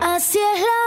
Así es la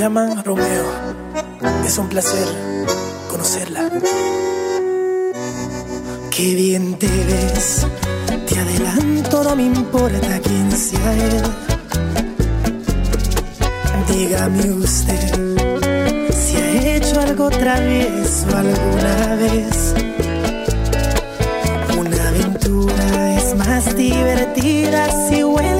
llaman Romeo. Es un placer conocerla. Qué bien te ves, te adelanto, no me importa quién sea él. Dígame usted si ha hecho algo travieso alguna vez. Una aventura es más divertida si huele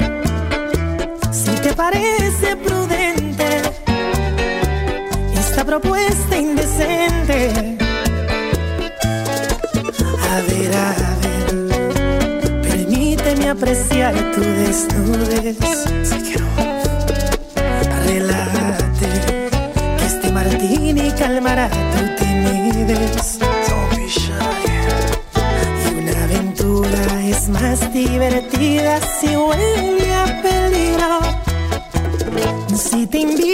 parece prudente esta propuesta indecente? A ver, a ver, permíteme apreciar tu desnudez. Relate que este martini calmará tu timidez. Y una aventura es más divertida si huele a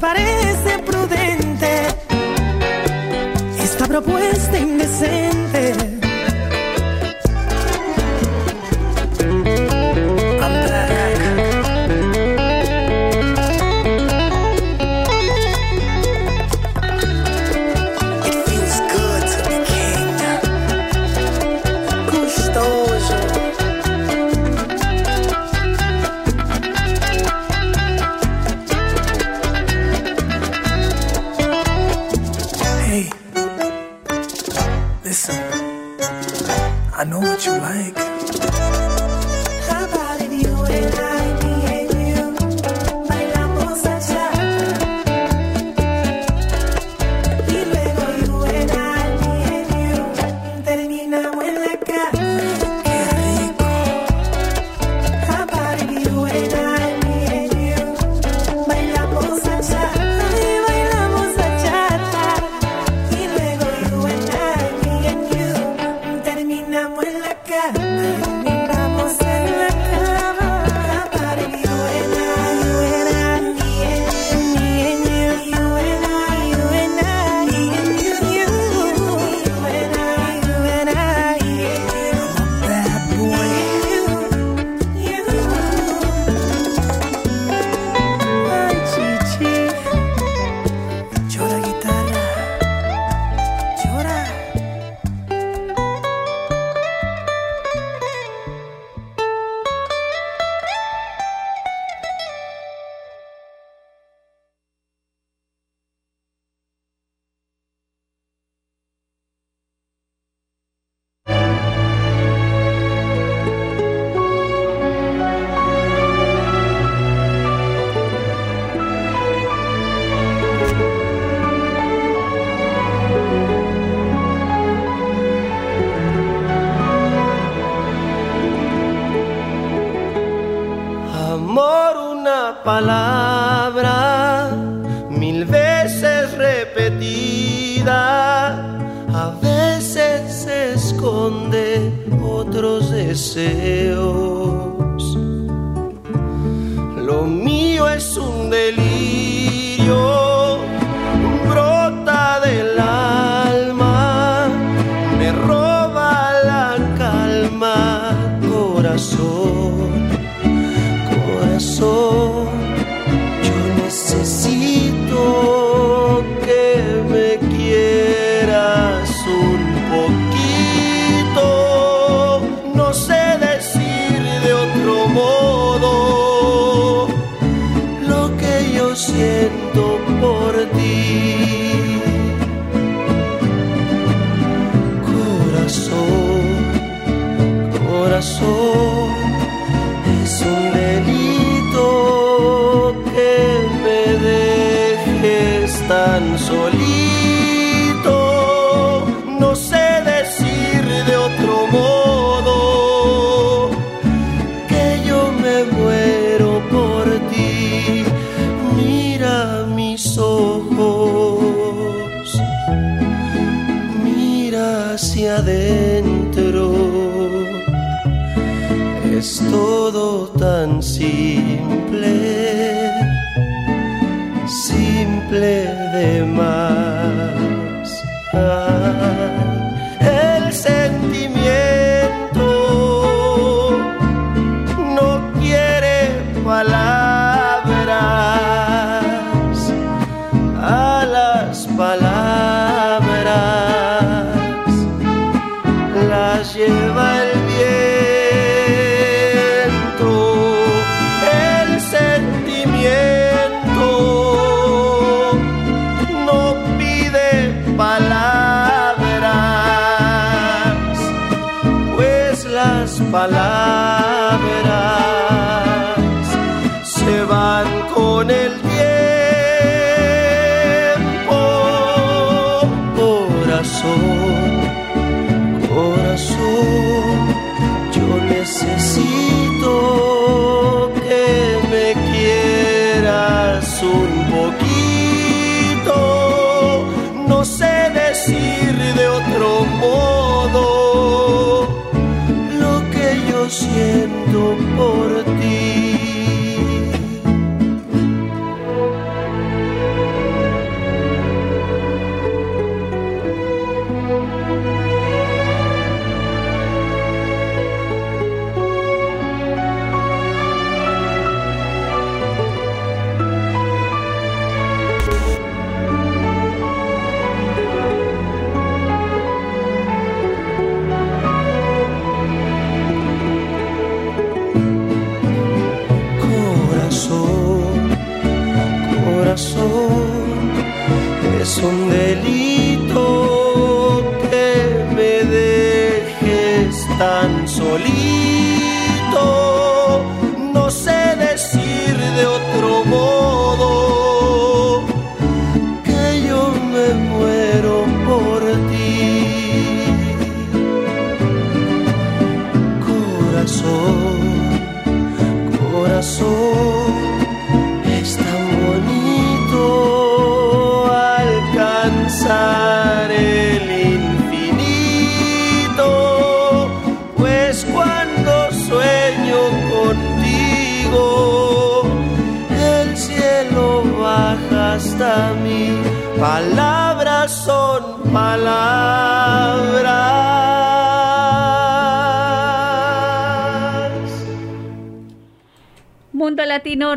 Parece prudente esta propuesta indecente?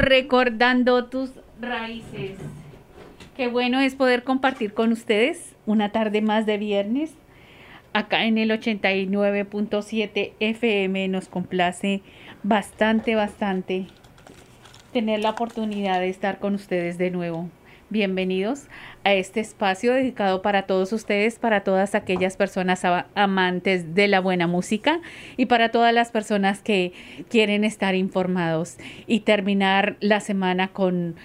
Recordando tus raíces. Qué bueno es poder compartir con ustedes una tarde más de viernes. Acá en el 89.7 FM nos complace bastante, bastante tener la oportunidad de estar con ustedes de nuevo. Bienvenidos a este espacio dedicado para todos ustedes, para todas aquellas personas amantes de la buena música y para todas las personas que quieren estar informados y terminar la semana con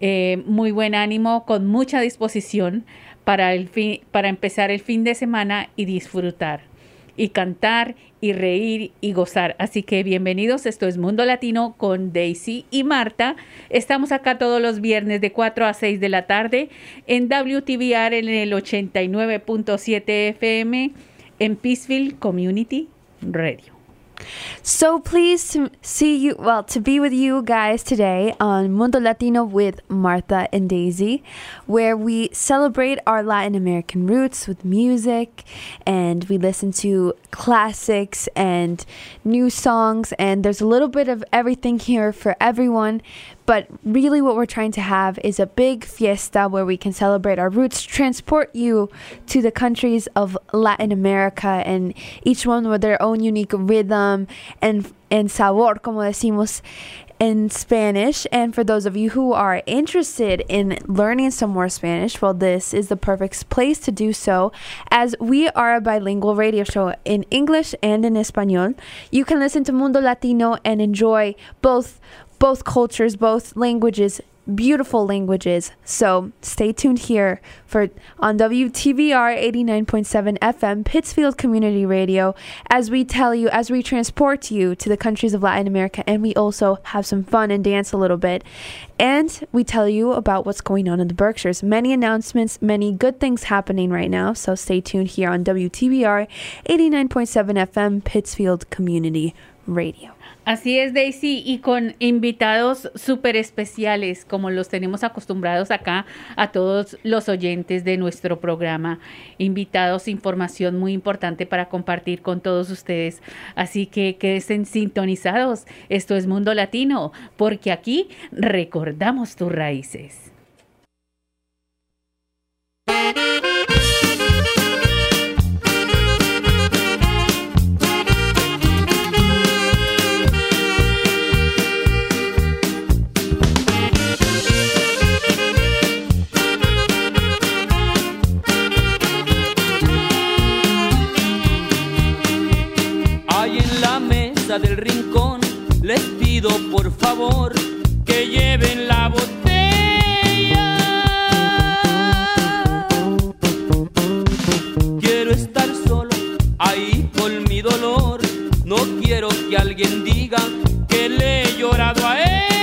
eh, muy buen ánimo, con mucha disposición para, el fin, para empezar el fin de semana y disfrutar y cantar y reír y gozar. Así que bienvenidos, esto es Mundo Latino con Daisy y Marta. Estamos acá todos los viernes de 4 a 6 de la tarde en WTVR en el 89.7 FM en Peaceville Community Radio. So pleased to see you, well, to be with you guys today on Mundo Latino with Martha and Daisy, where we celebrate our Latin American roots with music and we listen to classics and new songs, and there's a little bit of everything here for everyone. But really, what we're trying to have is a big fiesta where we can celebrate our roots, transport you to the countries of Latin America, and each one with their own unique rhythm and and sabor, como decimos in Spanish. And for those of you who are interested in learning some more Spanish, well, this is the perfect place to do so, as we are a bilingual radio show in English and in Espanol. You can listen to Mundo Latino and enjoy both both cultures, both languages, beautiful languages. So stay tuned here for on WTVR 89.7 FM, Pittsfield Community Radio, as we tell you, as we transport you to the countries of Latin America, and we also have some fun and dance a little bit. And we tell you about what's going on in the Berkshires. Many announcements, many good things happening right now. So stay tuned here on WTVR 89.7 FM, Pittsfield Community Radio. Así es, Daisy, y con invitados súper especiales, como los tenemos acostumbrados acá a todos los oyentes de nuestro programa. Invitados, información muy importante para compartir con todos ustedes. Así que queden sintonizados. Esto es Mundo Latino, porque aquí recordamos tus raíces. Del rincón les pido por favor que lleven la botella. Quiero estar solo ahí con mi dolor. No quiero que alguien diga que le he llorado a él.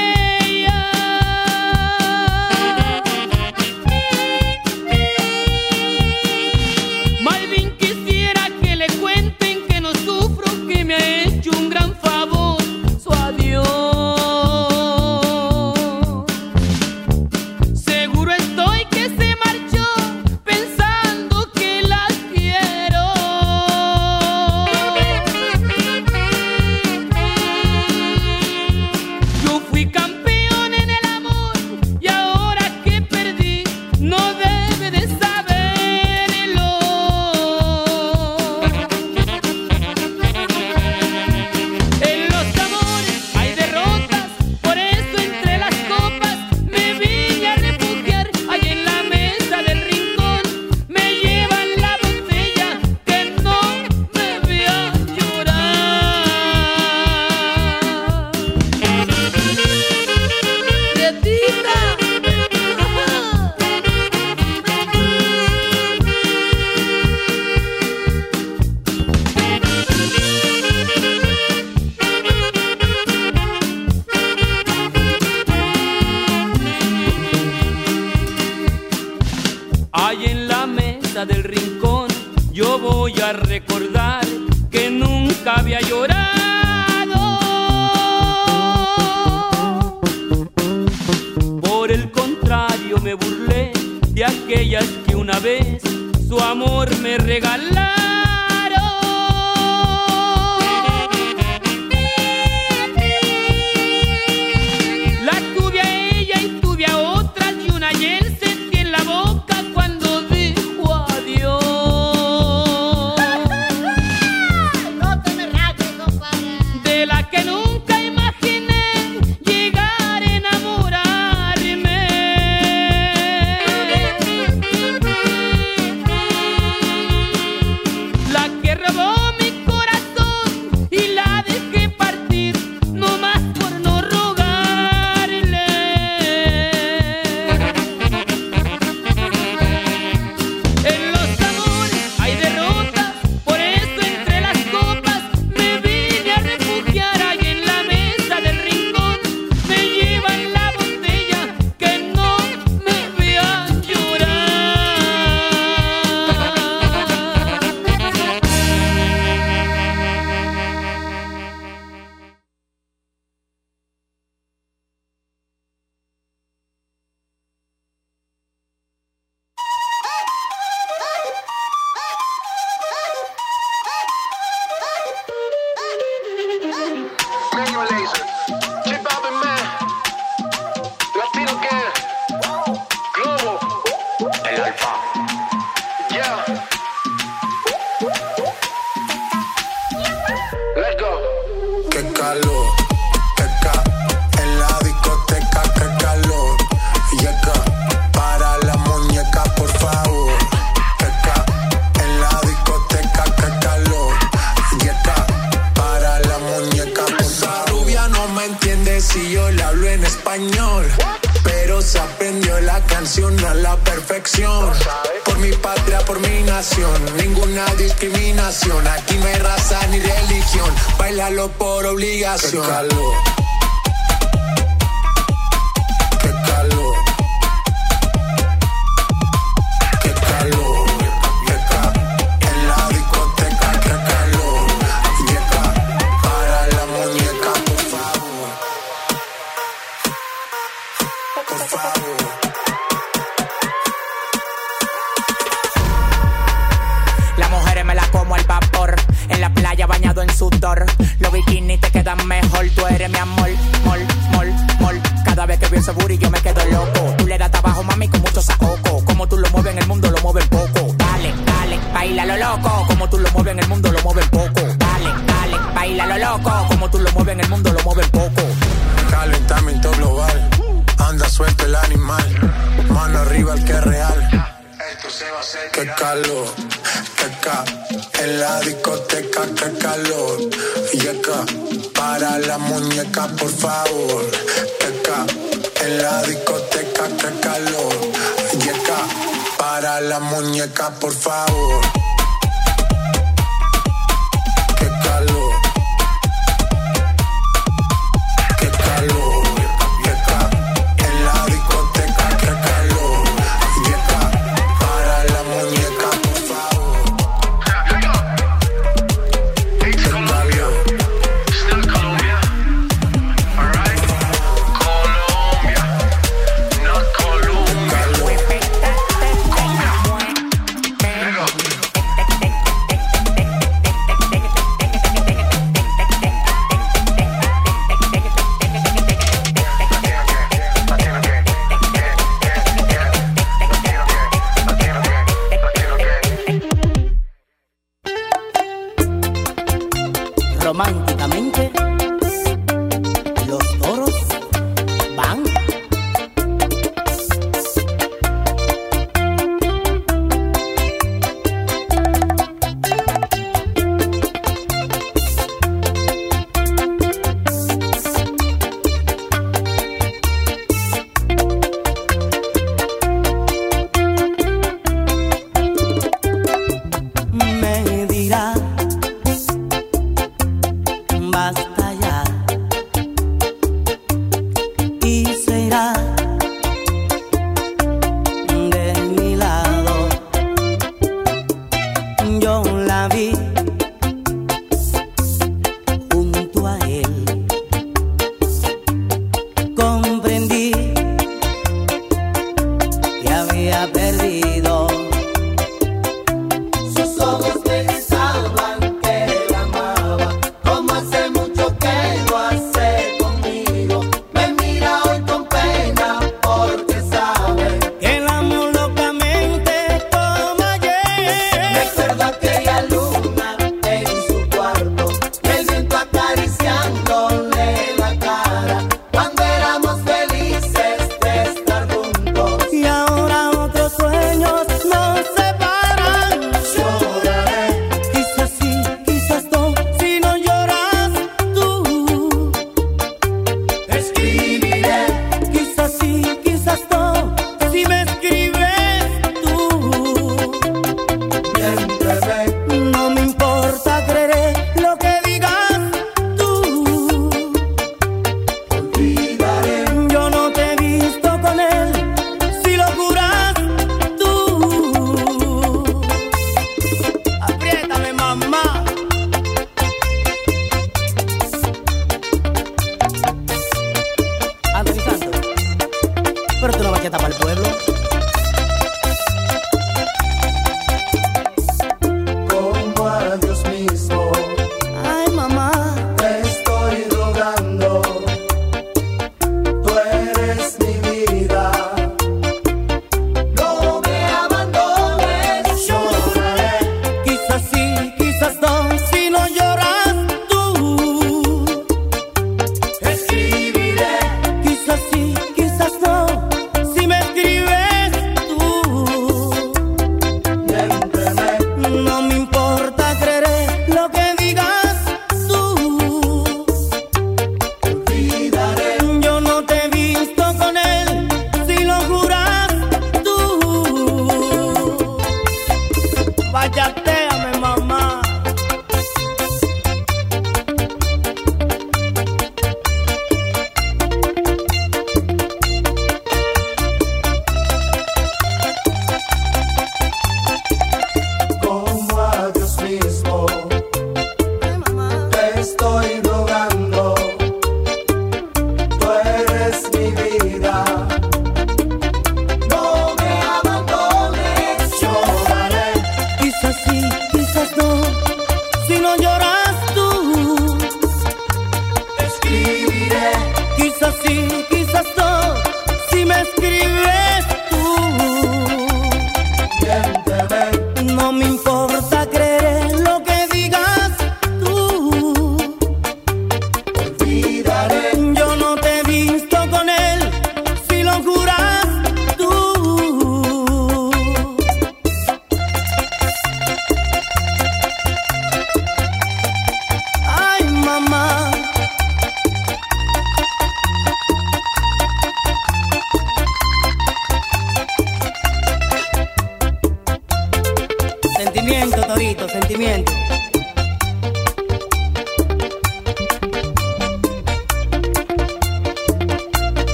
Calentamiento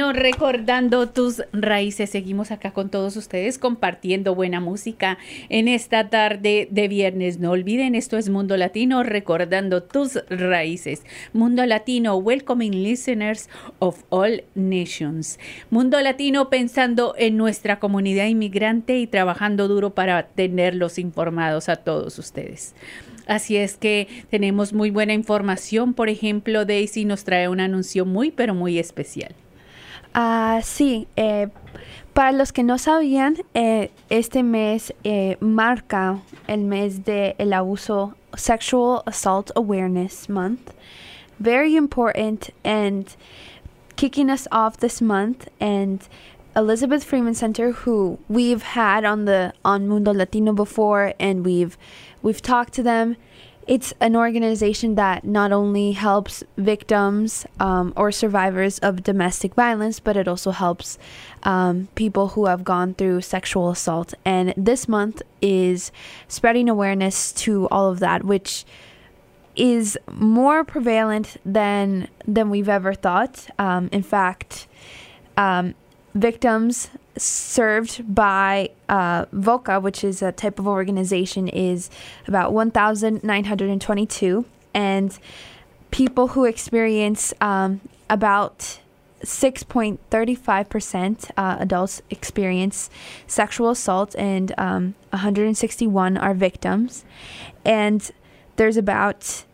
Recordando tus raíces. Seguimos acá con todos ustedes compartiendo buena música en esta tarde de viernes. No olviden, esto es Mundo Latino recordando tus raíces. Mundo Latino, welcoming listeners of all nations. Mundo Latino pensando en nuestra comunidad inmigrante y trabajando duro para tenerlos informados a todos ustedes. Así es que tenemos muy buena información. Por ejemplo, Daisy nos trae un anuncio muy, pero muy especial. Ah, sí, eh, para los que no sabían, eh, este mes eh, marca el mes de el abuso Sexual Assault Awareness Month. Very important and kicking us off this month and Elizabeth Freeman Center who we've had on the on Mundo Latino before and we've we've talked to them it's an organization that not only helps victims um, or survivors of domestic violence, but it also helps um, people who have gone through sexual assault. And this month is spreading awareness to all of that, which is more prevalent than than we've ever thought. Um, in fact, um, victims served by uh, VOCA, which is a type of organization, is about 1,922. And people who experience um, about 6.35% uh, adults experience sexual assault, and um, 161 are victims. And there's about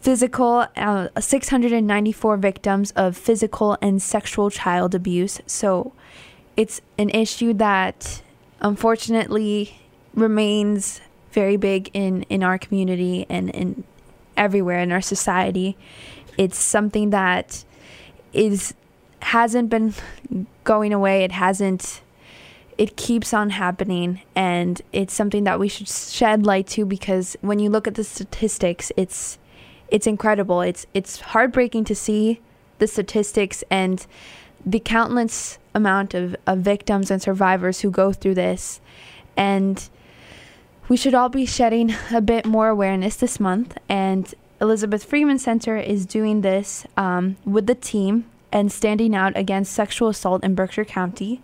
physical uh, 694 victims of physical and sexual child abuse. So it's an issue that unfortunately remains very big in, in our community and in everywhere in our society. It's something that is hasn't been going away. It hasn't it keeps on happening and it's something that we should shed light to because when you look at the statistics it's it's incredible. It's it's heartbreaking to see the statistics and the countless amount of, of victims and survivors who go through this. And we should all be shedding a bit more awareness this month. And Elizabeth Freeman Center is doing this um, with the team and standing out against sexual assault in Berkshire County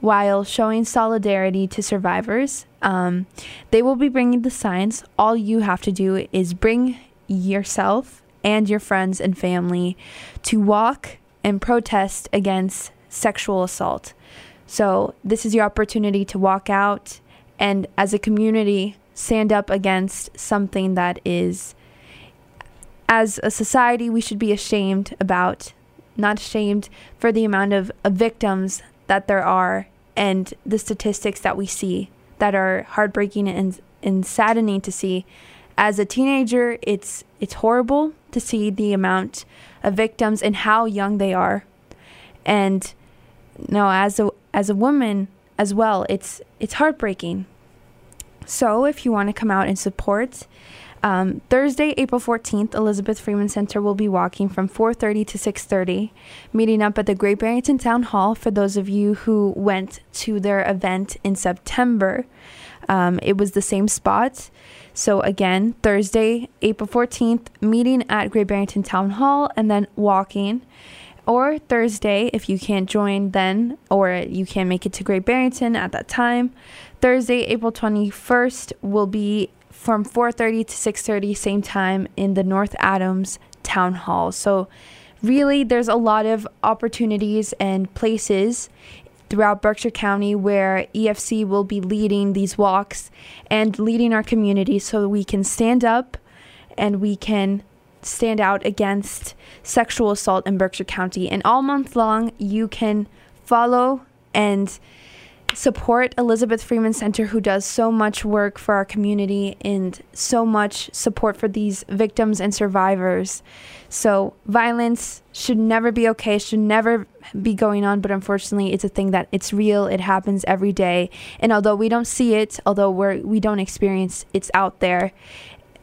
while showing solidarity to survivors. Um, they will be bringing the signs. All you have to do is bring yourself and your friends and family to walk and protest against sexual assault. So, this is your opportunity to walk out and, as a community, stand up against something that is, as a society, we should be ashamed about. Not ashamed for the amount of, of victims that there are and the statistics that we see that are heartbreaking and, and saddening to see. As a teenager, it's it's horrible to see the amount of victims and how young they are. And no, as a as a woman as well, it's it's heartbreaking. So if you want to come out and support, um, Thursday, April 14th, Elizabeth Freeman Center will be walking from 4:30 to 6:30, meeting up at the Great Barrington Town Hall for those of you who went to their event in September. Um, it was the same spot. So again, Thursday, April 14th, meeting at Great Barrington Town Hall and then walking. Or Thursday, if you can't join then, or you can't make it to Great Barrington at that time. Thursday, April 21st will be from 4:30 to 6:30 same time in the North Adams Town Hall. So really there's a lot of opportunities and places throughout Berkshire County where EFC will be leading these walks and leading our community so we can stand up and we can stand out against sexual assault in Berkshire County. And all month long, you can follow and support Elizabeth Freeman Center, who does so much work for our community and so much support for these victims and survivors. So, violence should never be okay, should never be going on, but unfortunately, it's a thing that it's real, it happens every day. And although we don't see it, although we're, we don't experience it's out there,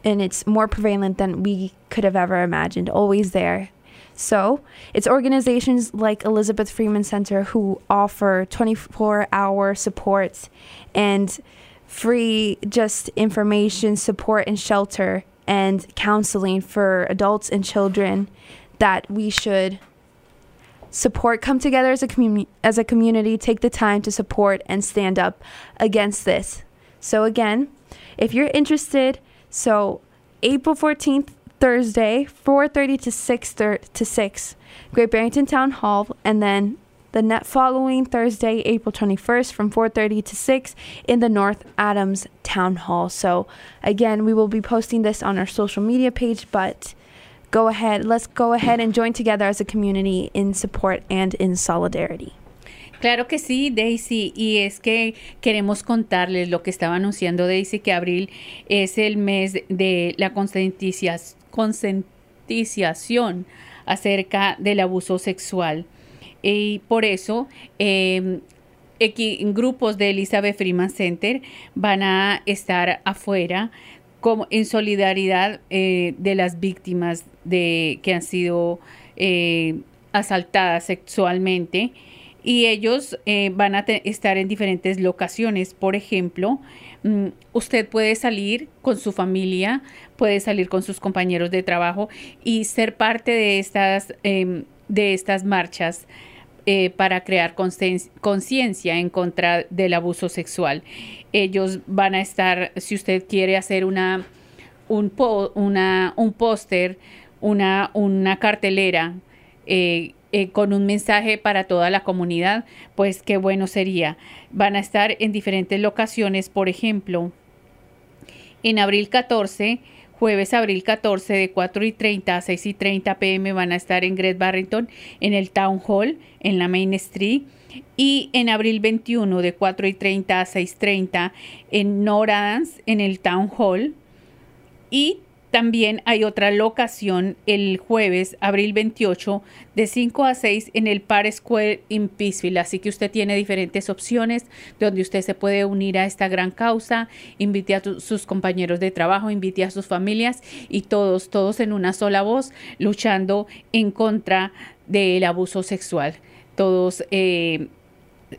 and it's more prevalent than we could have ever imagined, always there. So, it's organizations like Elizabeth Freeman Center who offer 24 hour support and free just information, support, and shelter and counseling for adults and children that we should support come together as a community as a community take the time to support and stand up against this. So again if you're interested so april 14th thursday 4.30 to 6 thir- to 6 great barrington town hall and then the net following thursday april 21st from 4.30 to 6 in the north adams town hall. So again we will be posting this on our social media page but go ahead let's go ahead and join together as a community in support and in solidarity. Claro que sí, Daisy, y es que queremos contarles lo que estaba anunciando Daisy, que abril es el mes de la concienticia- concientización acerca del abuso sexual. Y por eso, equi- grupos de Elizabeth Freeman Center van a estar afuera como en solidaridad eh, de las víctimas de que han sido eh, asaltadas sexualmente y ellos eh, van a estar en diferentes locaciones. Por ejemplo, usted puede salir con su familia, puede salir con sus compañeros de trabajo y ser parte de estas, em, de estas marchas eh, para crear conciencia en contra del abuso sexual. Ellos van a estar, si usted quiere hacer una, un, po- un póster, una, una cartelera eh, eh, con un mensaje para toda la comunidad, pues qué bueno sería. Van a estar en diferentes locaciones, por ejemplo, en abril 14, jueves abril 14 de 4 y 30 a 6 y 30 pm van a estar en Great Barrington en el Town Hall en la Main Street y en abril 21 de 4 y 30 a 6.30 en North Adams en el Town Hall y también hay otra locación el jueves, abril 28, de 5 a 6 en el Park Square in Peaceville. Así que usted tiene diferentes opciones donde usted se puede unir a esta gran causa. Invite a sus compañeros de trabajo, invite a sus familias y todos, todos en una sola voz, luchando en contra del abuso sexual. Todos eh,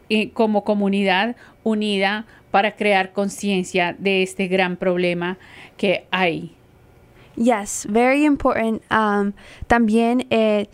eh, como comunidad unida para crear conciencia de este gran problema que hay. Yes, very important. Um, también eh,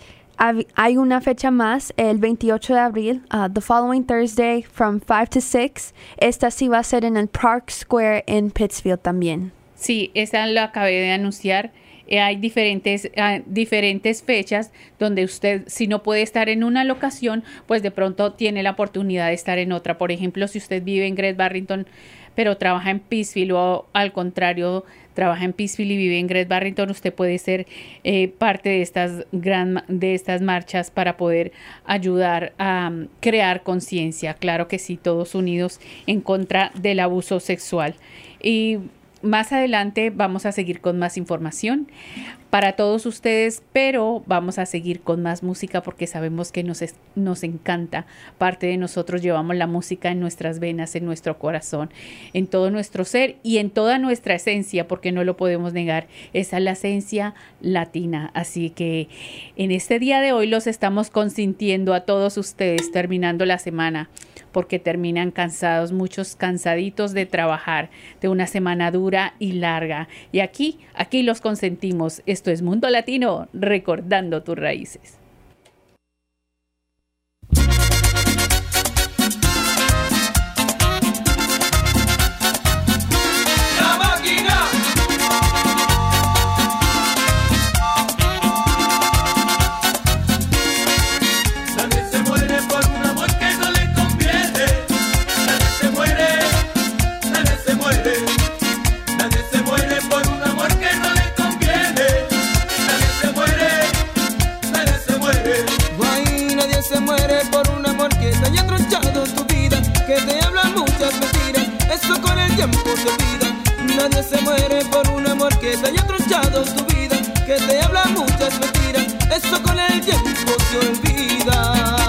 hay una fecha más, el 28 de abril, uh, the following Thursday from 5 to 6. Esta sí va a ser en el Park Square en Pittsfield también. Sí, esa lo acabé de anunciar. Eh, hay diferentes, ah, diferentes fechas donde usted, si no puede estar en una locación, pues de pronto tiene la oportunidad de estar en otra. Por ejemplo, si usted vive en Great Barrington, pero trabaja en Peaceville o al contrario, trabaja en Peaceville y vive en Great Barrington, usted puede ser eh, parte de estas, gran, de estas marchas para poder ayudar a mm, crear conciencia. Claro que sí, todos unidos en contra del abuso sexual. Y más adelante vamos a seguir con más información para todos ustedes, pero vamos a seguir con más música porque sabemos que nos, es- nos encanta. Parte de nosotros llevamos la música en nuestras venas, en nuestro corazón, en todo nuestro ser y en toda nuestra esencia, porque no lo podemos negar. Esa es la esencia latina. Así que en este día de hoy los estamos consintiendo a todos ustedes terminando la semana porque terminan cansados, muchos cansaditos de trabajar, de una semana dura y larga. Y aquí, aquí los consentimos. Esto es Mundo Latino, recordando tus raíces. Tiempo se olvida. Nadie se muere por un amor que te haya tronchado tu vida, que te habla muchas mentiras, eso con el tiempo se olvida.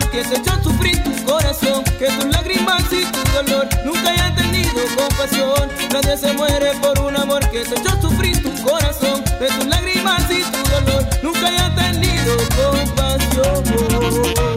que se echó a sufrir tu corazón, que tus lágrimas y tu dolor nunca hayan tenido compasión. Nadie se muere por un amor que se echó a sufrir tu corazón, que tus lágrimas y tu dolor nunca hayan tenido compasión.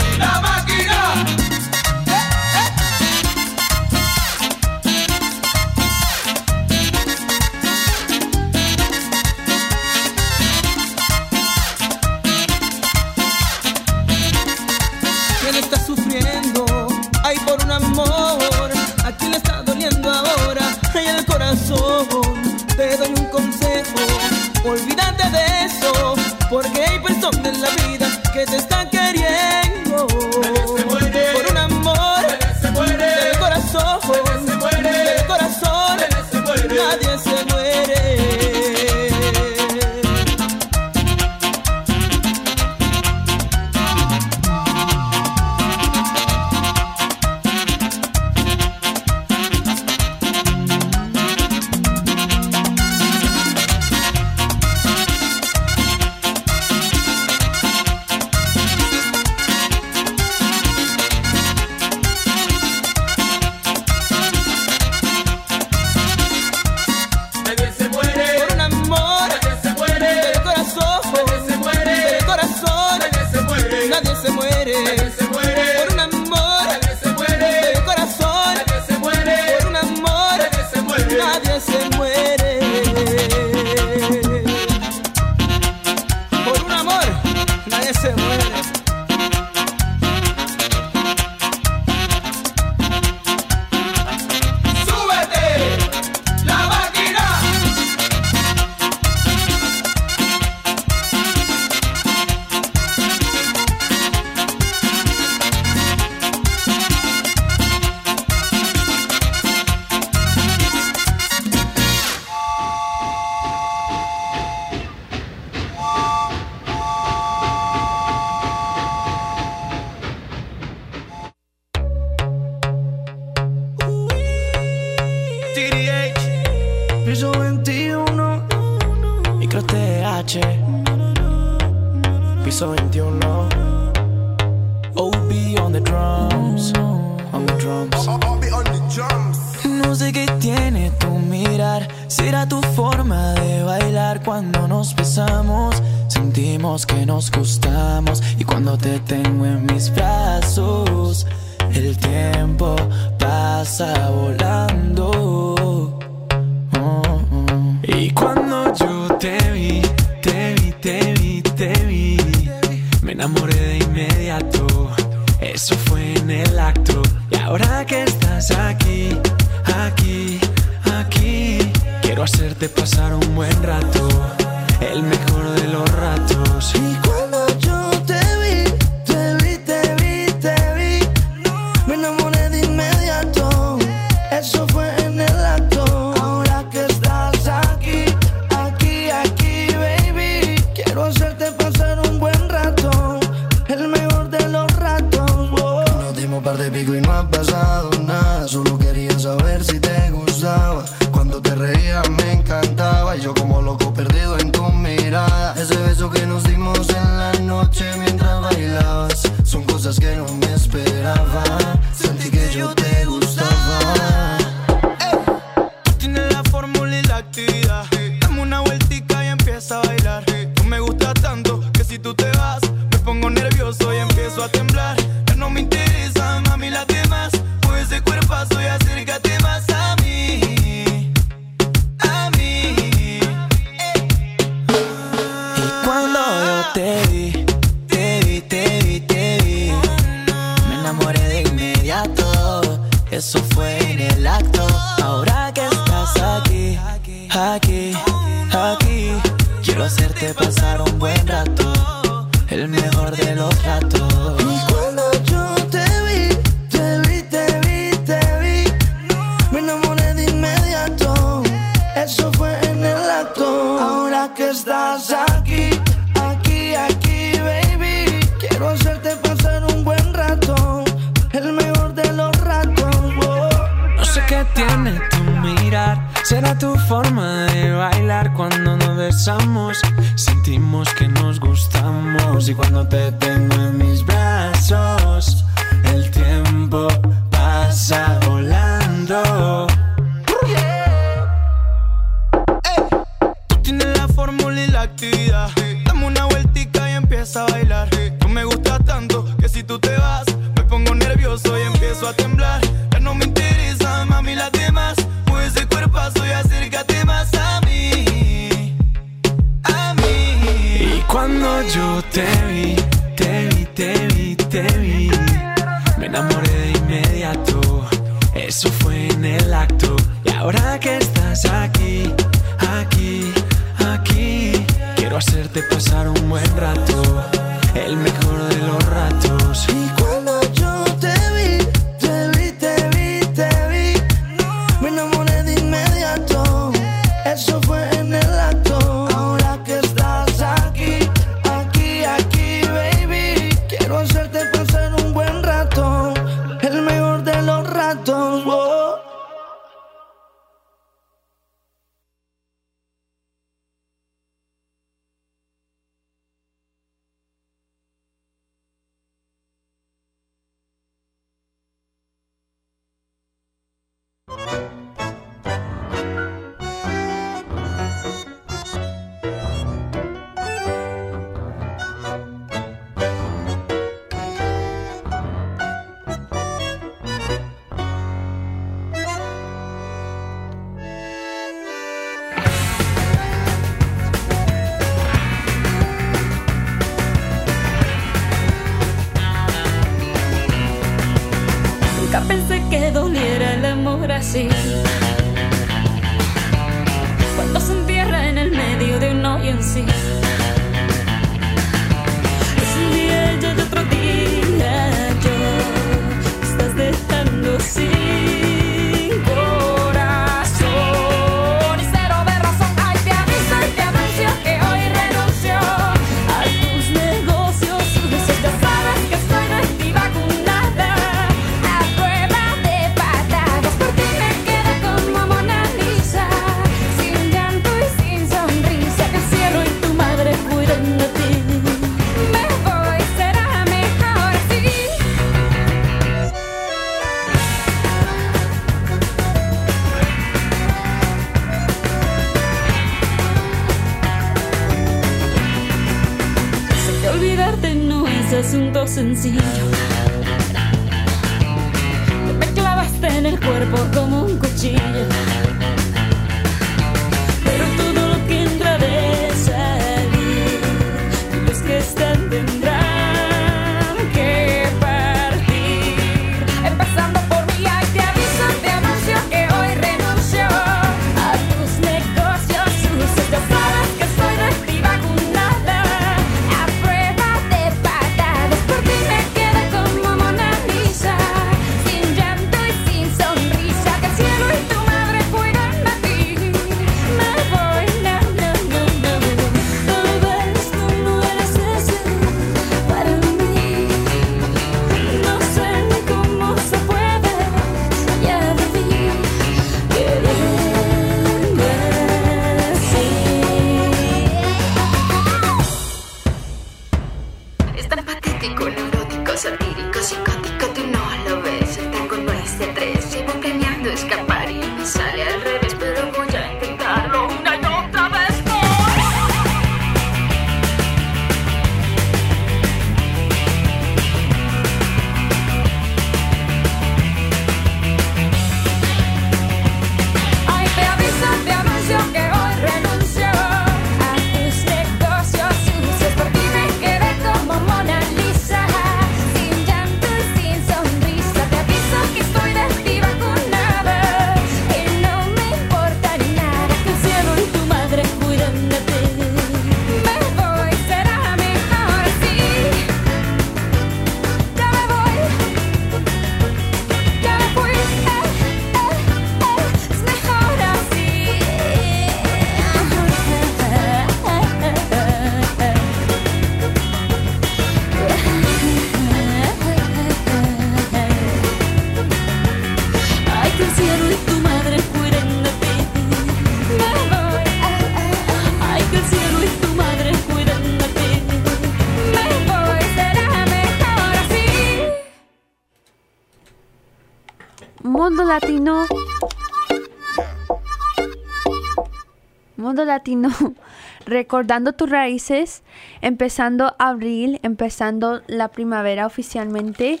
Recordando tus raíces, empezando abril, empezando la primavera oficialmente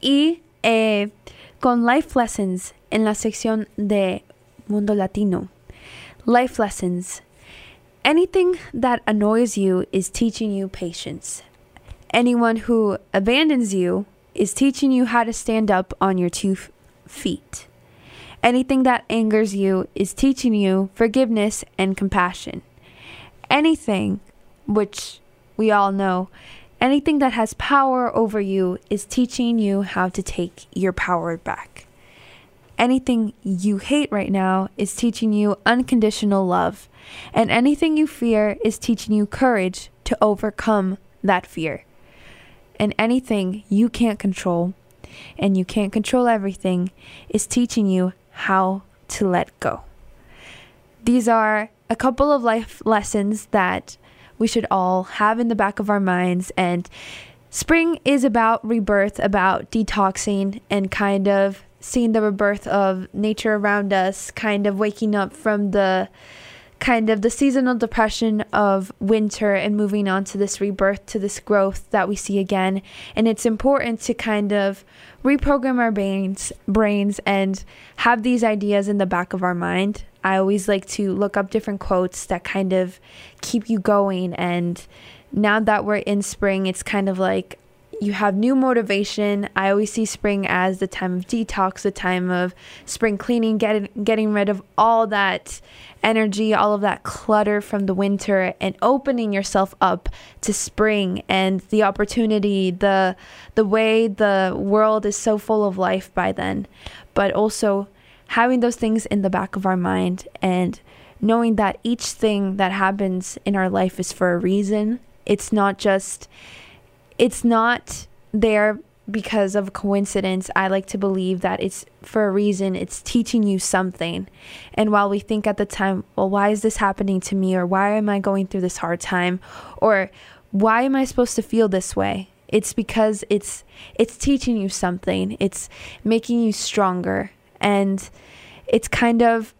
y eh, con Life Lessons en la sección de Mundo Latino. Life Lessons. Anything that annoys you is teaching you patience. Anyone who abandons you is teaching you how to stand up on your two feet. Anything that angers you is teaching you forgiveness and compassion. Anything, which we all know, anything that has power over you is teaching you how to take your power back. Anything you hate right now is teaching you unconditional love. And anything you fear is teaching you courage to overcome that fear. And anything you can't control, and you can't control everything, is teaching you how to let go. These are a couple of life lessons that we should all have in the back of our minds. And spring is about rebirth, about detoxing, and kind of seeing the rebirth of nature around us, kind of waking up from the kind of the seasonal depression of winter and moving on to this rebirth, to this growth that we see again. And it's important to kind of reprogram our brains, brains and have these ideas in the back of our mind. I always like to look up different quotes that kind of keep you going. And now that we're in spring, it's kind of like you have new motivation. I always see spring as the time of detox, the time of spring cleaning, getting getting rid of all that energy, all of that clutter from the winter and opening yourself up to spring and the opportunity, the the way the world is so full of life by then. But also having those things in the back of our mind and knowing that each thing that happens in our life is for a reason. It's not just it's not there because of coincidence. I like to believe that it's for a reason. It's teaching you something. And while we think at the time, well, why is this happening to me? Or why am I going through this hard time? Or why am I supposed to feel this way? It's because it's it's teaching you something. It's making you stronger. And it's kind of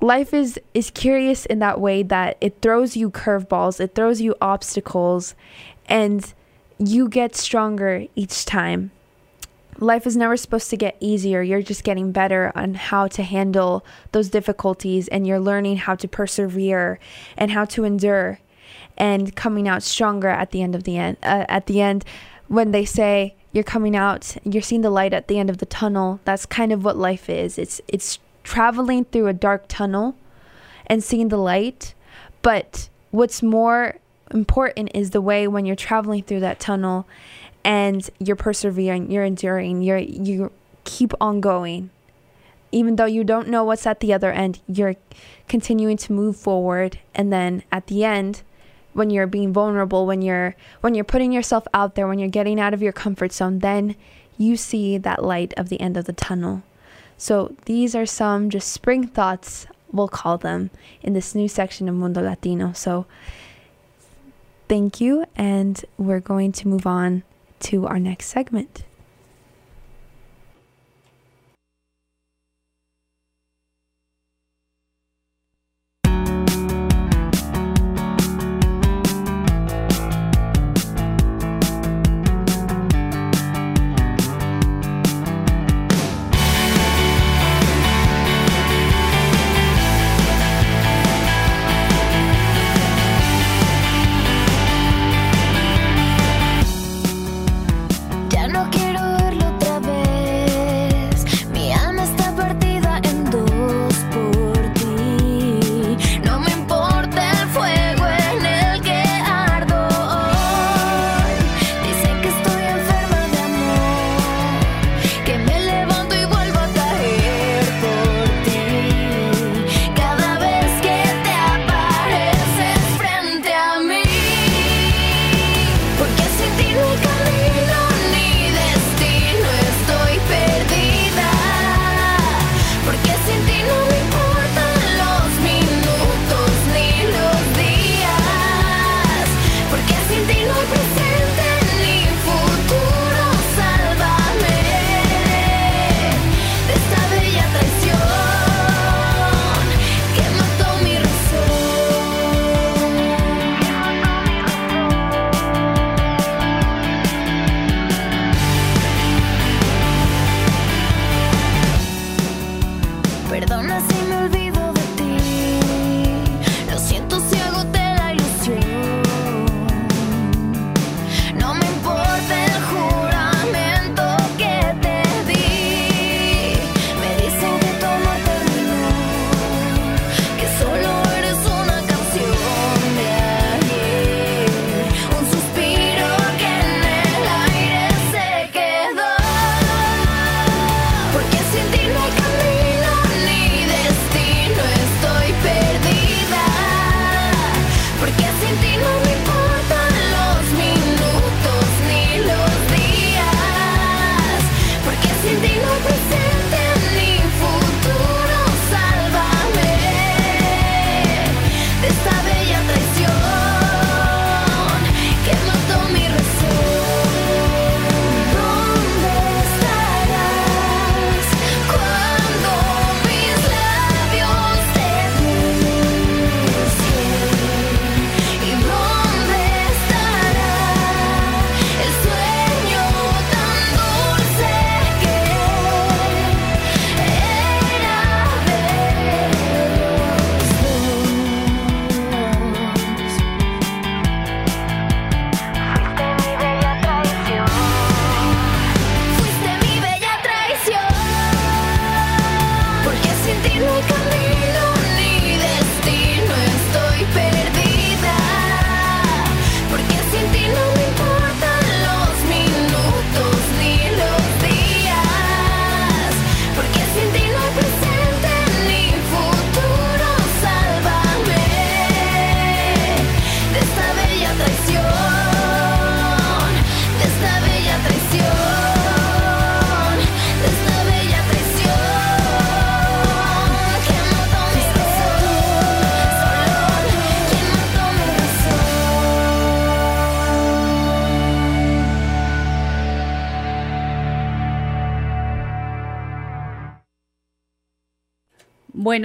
life is is curious in that way that it throws you curveballs, it throws you obstacles and you get stronger each time. Life is never supposed to get easier. You're just getting better on how to handle those difficulties and you're learning how to persevere and how to endure and coming out stronger at the end of the end uh, at the end when they say you're coming out you're seeing the light at the end of the tunnel that's kind of what life is it's it's traveling through a dark tunnel and seeing the light but what's more important is the way when you're traveling through that tunnel and you're persevering, you're enduring, you're you keep on going. Even though you don't know what's at the other end, you're continuing to move forward and then at the end when you're being vulnerable, when you're when you're putting yourself out there, when you're getting out of your comfort zone, then you see that light of the end of the tunnel. So these are some just spring thoughts, we'll call them, in this new section of Mundo Latino. So Thank you, and we're going to move on to our next segment.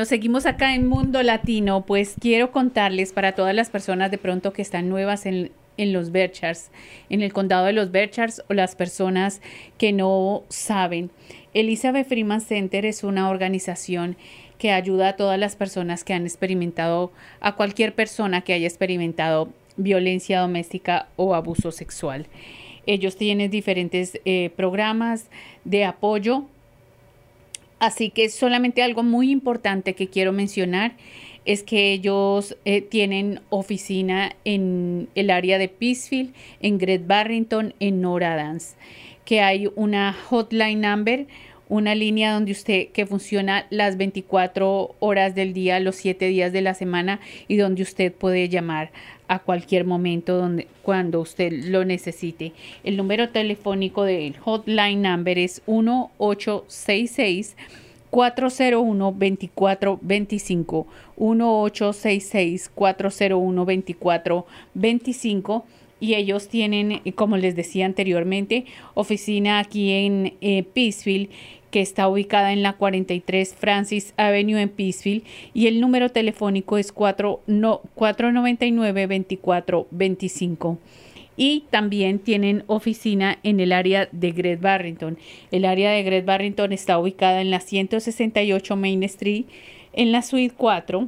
Bueno, seguimos acá en Mundo Latino, pues quiero contarles para todas las personas de pronto que están nuevas en, los Berkshires, en el condado de los Berkshires o las personas que no saben. Elizabeth Freeman Center es una organización que ayuda a todas las personas que han experimentado, a cualquier persona que haya experimentado violencia doméstica o abuso sexual. Ellos tienen diferentes eh, programas de apoyo Así que solamente algo muy importante que quiero mencionar es que ellos eh, tienen oficina en el área de Peacefield, en Great Barrington, en Noradans, que hay una hotline number, una línea donde usted que funciona las 24 horas del día, los 7 días de la semana y donde usted puede llamar a cualquier momento donde cuando usted lo necesite. El número telefónico del hotline number es 1866 401 2425 1866 401 2425 y ellos tienen, como les decía anteriormente, oficina aquí en eh, Peacefield que está ubicada en la 43 Francis Avenue en Peacefield y el número telefónico es 4, no, 499 2425 y también tienen oficina en el área de Great Barrington. El área de Great Barrington está ubicada en la 168 Main Street en la suite 4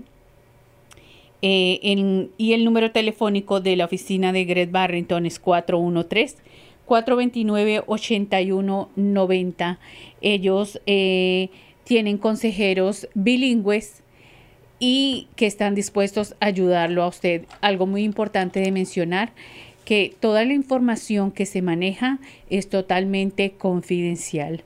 eh, en, y el número telefónico de la oficina de Great Barrington es 413 429-8190. Ellos eh, tienen consejeros bilingües y que están dispuestos a ayudarlo a usted. Algo muy importante de mencionar que toda la información que se maneja es totalmente confidencial.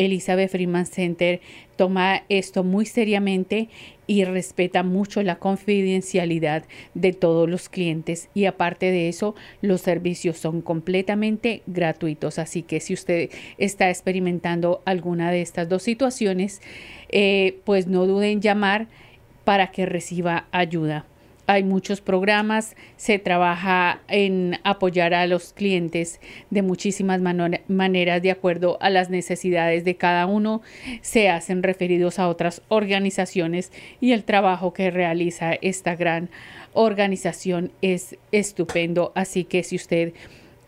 Elizabeth Freeman Center toma esto muy seriamente y respeta mucho la confidencialidad de todos los clientes. Y aparte de eso los servicios son completamente gratuitos. Así que si usted está experimentando alguna de estas dos situaciones eh, pues no duden en llamar para que reciba ayuda hay muchos programas, se trabaja en apoyar a los clientes de muchísimas maneras de acuerdo a las necesidades de cada uno, se hacen referidos a otras organizaciones y el trabajo que realiza esta gran organización es estupendo, así que si usted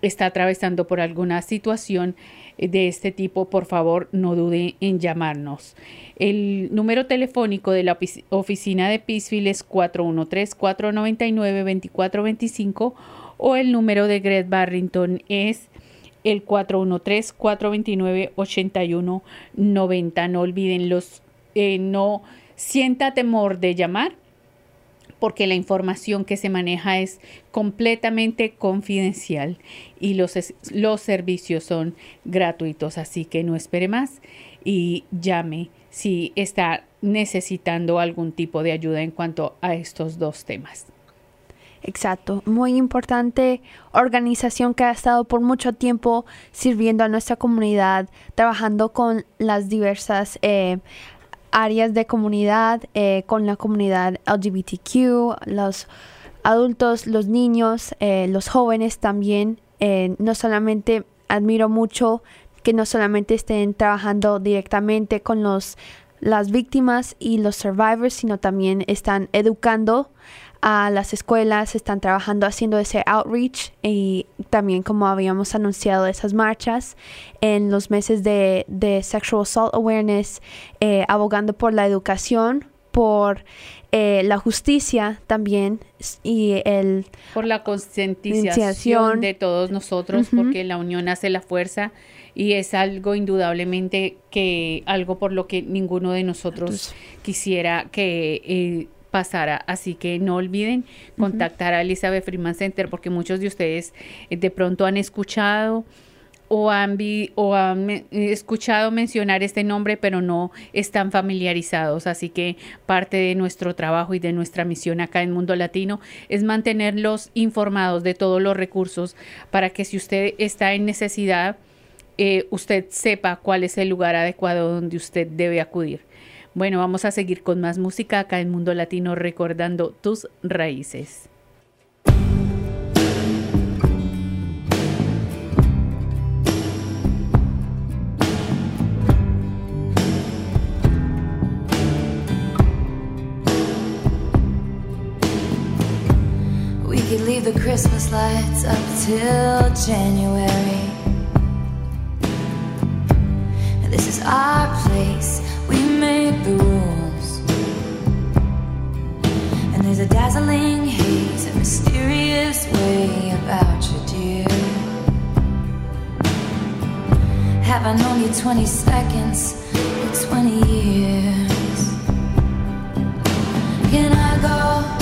está atravesando por alguna situación de este tipo, por favor no dude en llamarnos. El número telefónico de la oficina de Peacefield es 413-499-2425 o el número de Great Barrington es el 413-429-8190. No olviden los, eh, no sienta temor de llamar porque la información que se maneja es completamente confidencial y los, los servicios son gratuitos, así que no espere más y llame si está necesitando algún tipo de ayuda en cuanto a estos dos temas. Exacto, muy importante organización que ha estado por mucho tiempo sirviendo a nuestra comunidad, trabajando con las diversas eh, áreas de comunidad, eh, con la comunidad LGBTQ, los adultos, los niños, eh, los jóvenes también. Eh, no solamente admiro mucho que no solamente estén trabajando directamente con los las víctimas y los survivors, sino también están educando a las escuelas, están trabajando haciendo ese outreach y también como habíamos anunciado esas marchas en los meses de, Sexual Assault Awareness, eh, abogando por la educación, por eh, la justicia también y el... Por la concientización de todos nosotros, porque la unión hace la fuerza y es algo indudablemente que algo por lo que ninguno de nosotros. quisiera que... Eh, pasara. Así que no olviden contactar a Elizabeth Freeman Center porque muchos de ustedes eh, de pronto han escuchado o han, o han eh, escuchado mencionar este nombre, pero no están familiarizados. Así que parte de nuestro trabajo y de nuestra misión acá en Mundo Latino es mantenerlos informados de todos los recursos para que si usted está en necesidad, eh, usted sepa cuál es el lugar adecuado donde usted debe acudir. Bueno, vamos a seguir con más música acá en Mundo Latino recordando tus raíces. leave the Christmas lights up till January. This is our place, We made the rules. And there's a dazzling haze, a mysterious way about you, dear. Have I known you 20 seconds or 20 years? Can I go?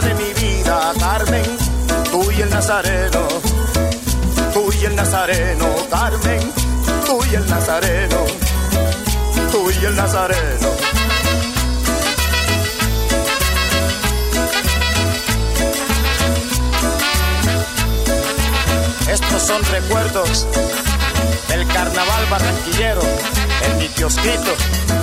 de mi vida, Carmen, tú y el Nazareno, tú y el Nazareno, Carmen, tú y el Nazareno, tú y el Nazareno. Estos son recuerdos del carnaval barranquillero en mi kiosquito.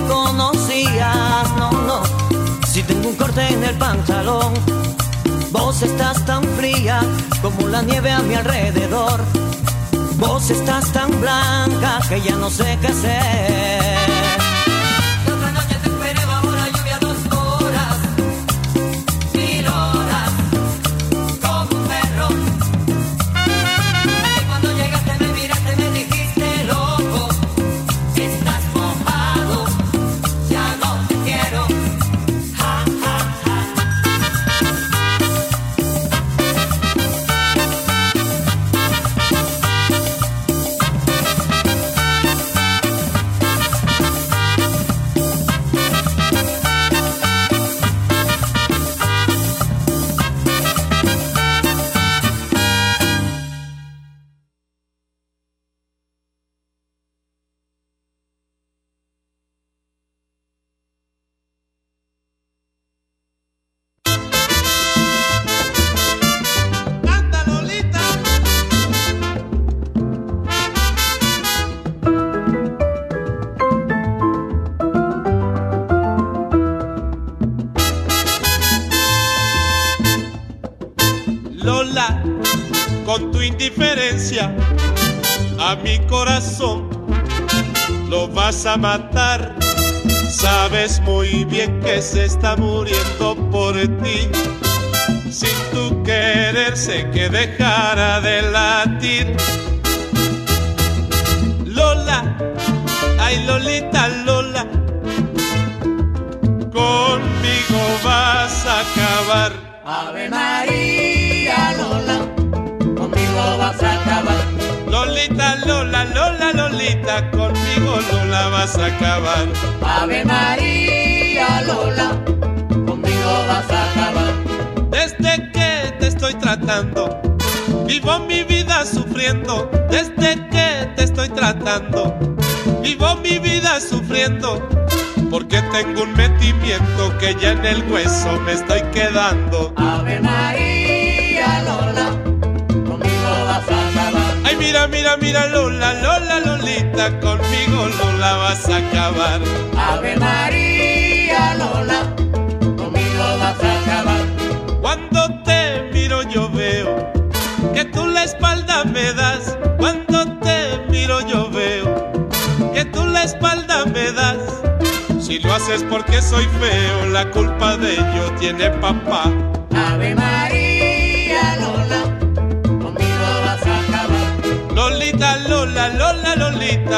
conocías, no, no. Si tengo un corte en el pantalón, vos estás tan fría como la nieve a mi alrededor. Vos estás tan blanca que ya no sé qué hacer. Matar. Sabes muy bien que se está muriendo por ti. Sin tu querer sé que dejara de latir. Lola, ay Lolita Lola, conmigo vas a acabar. Ave María Conmigo Lola vas a acabar. Ave María Lola, conmigo vas a acabar. Desde que te estoy tratando, vivo mi vida sufriendo. Desde que te estoy tratando, vivo mi vida sufriendo. Porque tengo un metimiento que ya en el hueso me estoy quedando. Ave María Ay, mira, mira, mira, Lola, Lola, Lolita, conmigo Lola vas a acabar. Ave María Lola, conmigo vas a acabar. Cuando te miro yo veo que tú la espalda me das. Cuando te miro yo veo que tú la espalda me das. Si lo haces porque soy feo, la culpa de ello tiene papá. Ave María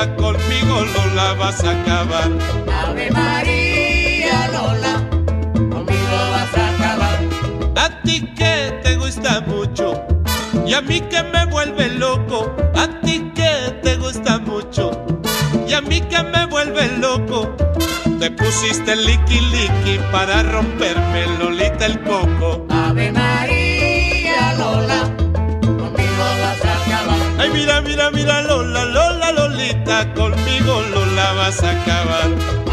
Conmigo Lola vas a acabar. Ave María Lola, conmigo vas a acabar. A ti que te gusta mucho y a mí que me vuelve loco. A ti que te gusta mucho y a mí que me vuelve loco. Te pusiste liqui liqui para romperme Lolita el coco. Ave María Lola, conmigo vas a acabar. Ay, mira, mira, mira, Conmigo Lola vas a acabar.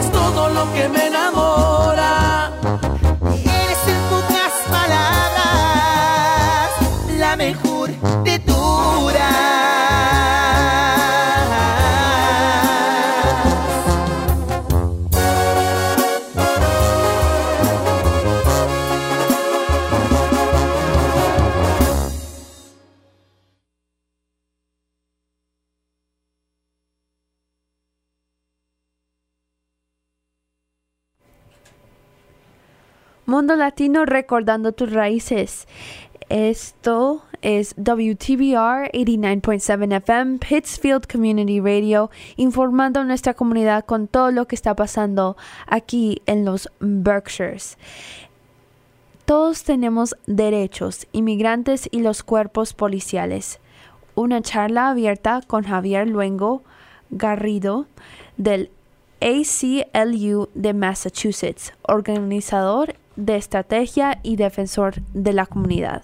Tienes todo lo que me enamora. Latino recordando tus raíces. Esto es WTBR 89.7 FM, Pittsfield Community Radio, informando a nuestra comunidad con todo lo que está pasando aquí en los Berkshires. Todos tenemos derechos, inmigrantes y los cuerpos policiales. Una charla abierta con Javier Luengo Garrido del ACLU de Massachusetts, organizador de estrategia y defensor de la comunidad.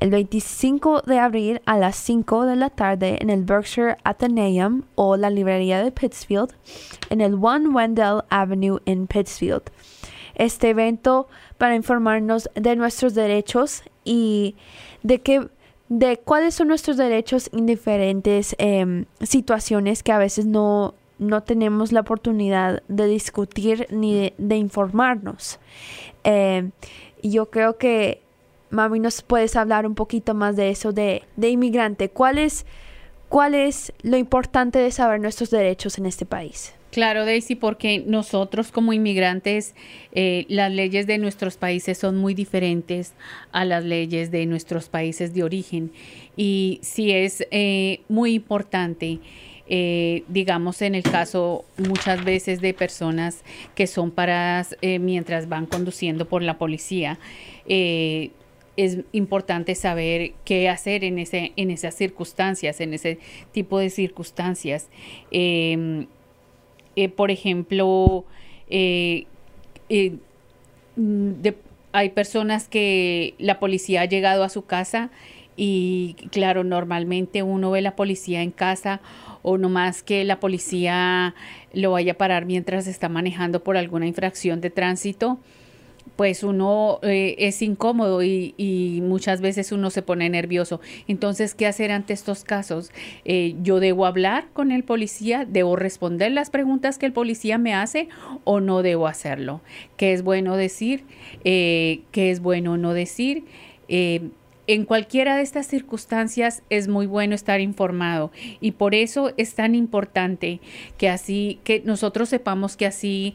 El 25 de abril a las 5 de la tarde en el Berkshire Athenaeum o la librería de Pittsfield en el One Wendell Avenue en Pittsfield. Este evento para informarnos de nuestros derechos y de qué de cuáles son nuestros derechos en diferentes em, situaciones que a veces no, no tenemos la oportunidad de discutir ni de, informarnos. Eh, yo creo que, mami, nos puedes hablar un poquito más de eso, de, de inmigrante. ¿Cuál es, ¿Cuál es lo importante de saber nuestros derechos en este país? Claro, Daisy, porque nosotros como inmigrantes, eh, las leyes de nuestros países son muy diferentes a las leyes de nuestros países de origen. Y sí es eh, muy importante eh, digamos en el caso muchas veces de personas que son paradas eh, mientras van conduciendo por la policía. eh, es importante saber qué hacer en, ese, en esas circunstancias, en ese tipo de circunstancias. Eh, por ejemplo, mm, hay personas que la policía ha llegado a su casa y claro, normalmente uno ve la policía en casa o no más que la policía lo vaya a parar mientras está manejando por alguna infracción de tránsito pues uno eh, es incómodo y, muchas veces uno se pone nervioso. Entonces, ¿qué hacer ante estos casos? Eh, yo debo hablar con el policía, debo responder las preguntas que el policía me hace o no debo hacerlo. ¿Qué es bueno decir? Eh, ¿Qué es bueno no decir? En cualquiera de estas circunstancias es muy bueno estar informado y por eso es tan importante que así, que nosotros sepamos que así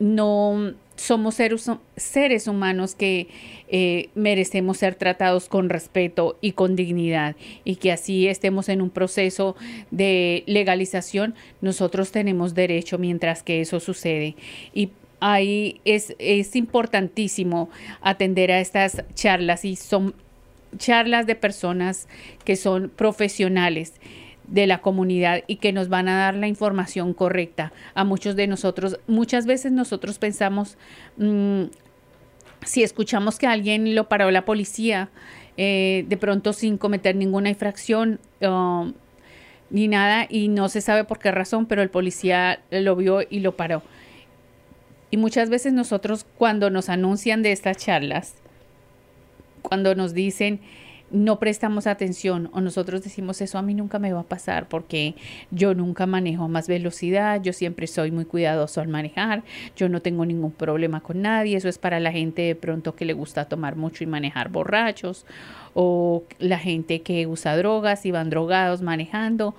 no somos seres, seres humanos que eh, merecemos ser tratados con respeto y con dignidad y que así estemos en un proceso de legalización, nosotros tenemos derecho mientras que eso sucede. Y ahí es, es importantísimo atender a estas charlas y son charlas de personas que son profesionales de la comunidad y que nos van a dar la información correcta a muchos de nosotros. Muchas veces nosotros pensamos, mm, si escuchamos que alguien lo paró la policía, eh, de pronto sin cometer ninguna infracción um, ni nada, y no se sabe por qué razón, pero el policía lo vio y lo paró. Y muchas veces nosotros cuando nos anuncian de estas charlas, cuando nos dicen no prestamos atención o nosotros decimos eso a mí nunca me va a pasar porque yo nunca manejo más velocidad, yo siempre soy muy cuidadoso al manejar, yo no tengo ningún problema con nadie, eso es para la gente de pronto que le gusta tomar mucho y manejar borrachos o la gente que usa drogas y van drogados manejando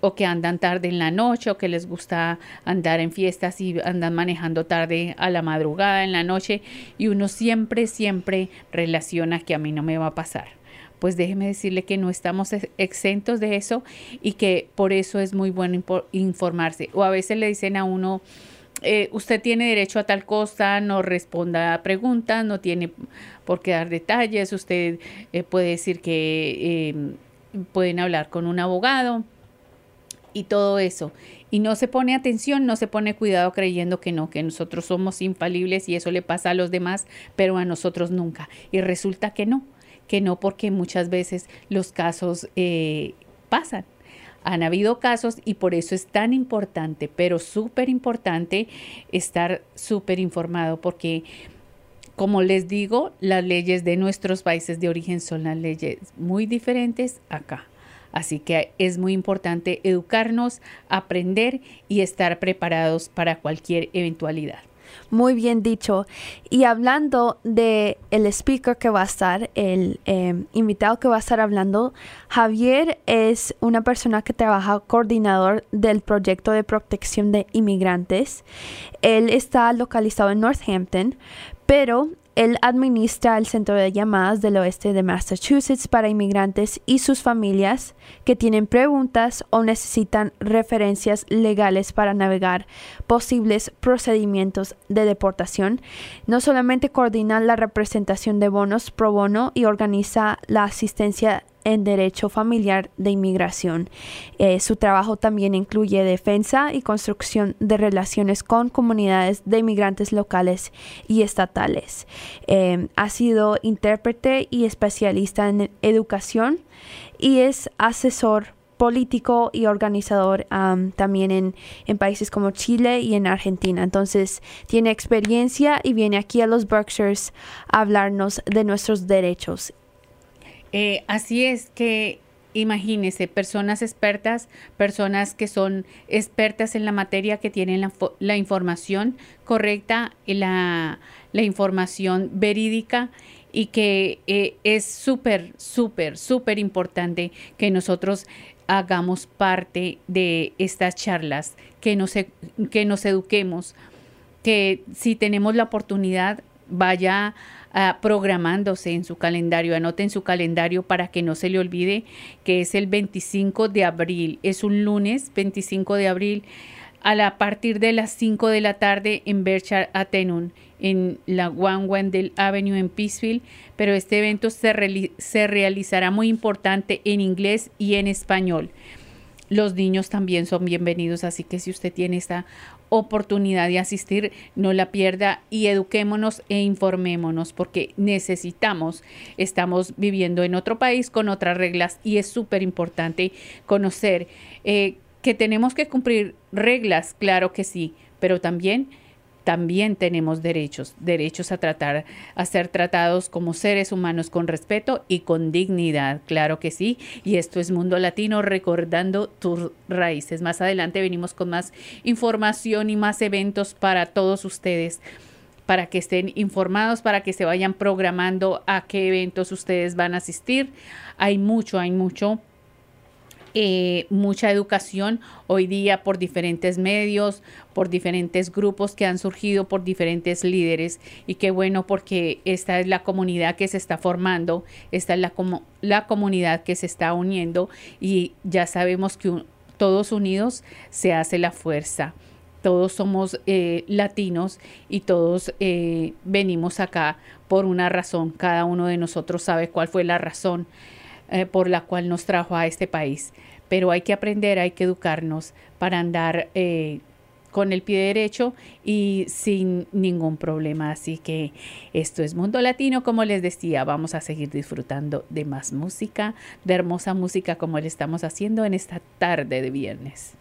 o que andan tarde en la noche o que les gusta andar en fiestas y andan manejando tarde a la madrugada en la noche y uno siempre, siempre relaciona que a mí no me va a pasar. Pues déjeme decirle que no estamos ex- exentos de eso y que por eso es muy bueno informarse. O a veces le dicen a uno, eh, usted tiene derecho a tal cosa, no responda a preguntas, no tiene por qué dar detalles, usted eh, puede decir que eh, pueden hablar con un abogado y todo eso. Y no se pone atención, no se pone cuidado creyendo que no, que nosotros somos infalibles y eso le pasa a los demás, pero a nosotros nunca. Y resulta que no, que no porque muchas veces los casos eh, pasan. Han habido casos y por eso es tan importante, pero súper importante estar súper informado porque como les digo, las leyes de nuestros países de origen son las leyes muy diferentes acá. Así que es muy importante educarnos, aprender y estar preparados para cualquier eventualidad. Muy bien dicho. Y hablando de el speaker que va a estar, el eh, invitado que va a estar hablando, Javier es una persona que trabaja coordinador del proyecto de protección de inmigrantes. Él está localizado en Northampton, pero él administra el centro de llamadas del oeste de Massachusetts para inmigrantes y sus familias que tienen preguntas o necesitan referencias legales para navegar posibles procedimientos de deportación. No solamente coordina la representación de bonos pro bono y organiza la asistencia en derecho familiar de inmigración. Eh, su trabajo también incluye defensa y construcción de relaciones con comunidades de inmigrantes locales y estatales. Eh, ha sido intérprete y especialista en educación y es asesor político y organizador también en, en países como Chile y en Argentina. Entonces tiene experiencia y viene aquí a los Berkshires a hablarnos de nuestros derechos Eh, así es que imagínese, personas expertas, personas que son expertas en la materia, que tienen la, fo- la información correcta la, la información verídica y que eh, es súper, súper, súper importante que nosotros hagamos parte de estas charlas, que nos, e- que nos eduquemos, que si tenemos la oportunidad vaya ah, programándose en su calendario, anote en su calendario para que no se le olvide que es el 25 de abril, es un lunes 25 de abril a la partir de las 5 de la tarde en Berkshire Atenum, en la One Wendell Avenue en Peaceville, pero este evento se, se realizará muy importante en inglés y en español. Los niños también son bienvenidos, así que si usted tiene esta oportunidad de asistir, no la pierda y eduquémonos e informémonos porque necesitamos, estamos viviendo en otro país con otras reglas y es súper importante conocer eh, que tenemos que cumplir reglas, claro que sí, pero también también tenemos derechos, derechos a tratar, a ser tratados como seres humanos con respeto y con dignidad, claro que sí. Y esto es Mundo Latino recordando tus raíces. Más adelante venimos con más información y más eventos para todos ustedes para que estén informados, para que se vayan programando a qué eventos ustedes van a asistir. Hay mucho, hay mucho eh, mucha educación hoy día por diferentes medios, por diferentes grupos que han surgido, por diferentes líderes. Y qué bueno porque esta es la comunidad que se está formando, esta es la, como, la comunidad que se está uniendo y ya sabemos que todos unidos se hace la fuerza. Todos somos eh, latinos y todos eh, venimos acá por una razón. Cada uno de nosotros sabe cuál fue la razón eh, por la cual nos trajo a este país. Pero hay que aprender, hay que educarnos para andar eh, con el pie derecho y sin ningún problema. Así que esto es Mundo Latino, como les decía, vamos a seguir disfrutando de más música, de hermosa música como le estamos haciendo en esta tarde de viernes.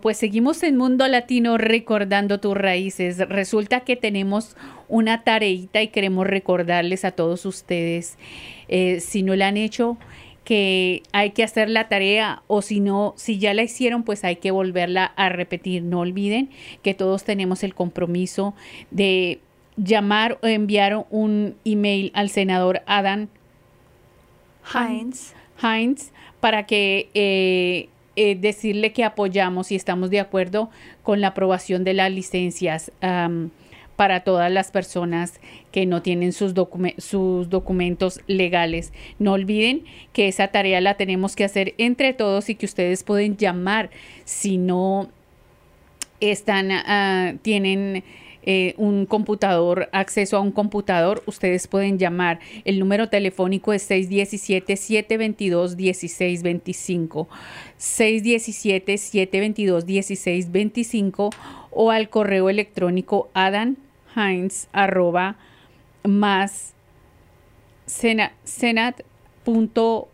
Bueno, pues seguimos en Mundo Latino recordando tus raíces. Resulta que tenemos una tareita y queremos recordarles a todos ustedes, eh, si no la han hecho, que hay que hacer la tarea o si no, si ya la hicieron, pues hay que volverla a repetir. No olviden que todos tenemos el compromiso de llamar o enviar un email al senador Adam Hines. Hines para que eh, eh, decirle que apoyamos y estamos de acuerdo con la aprobación de las licencias para todas las personas que no tienen sus, sus documentos legales. No olviden que esa tarea la tenemos que hacer entre todos y que ustedes pueden llamar si no están, ah, tienen eh, un computador, acceso a un computador, ustedes pueden llamar. El número telefónico es 617-722-1625. 617-722-1625 o al correo electrónico adanhines arroba más sena- senat.gov.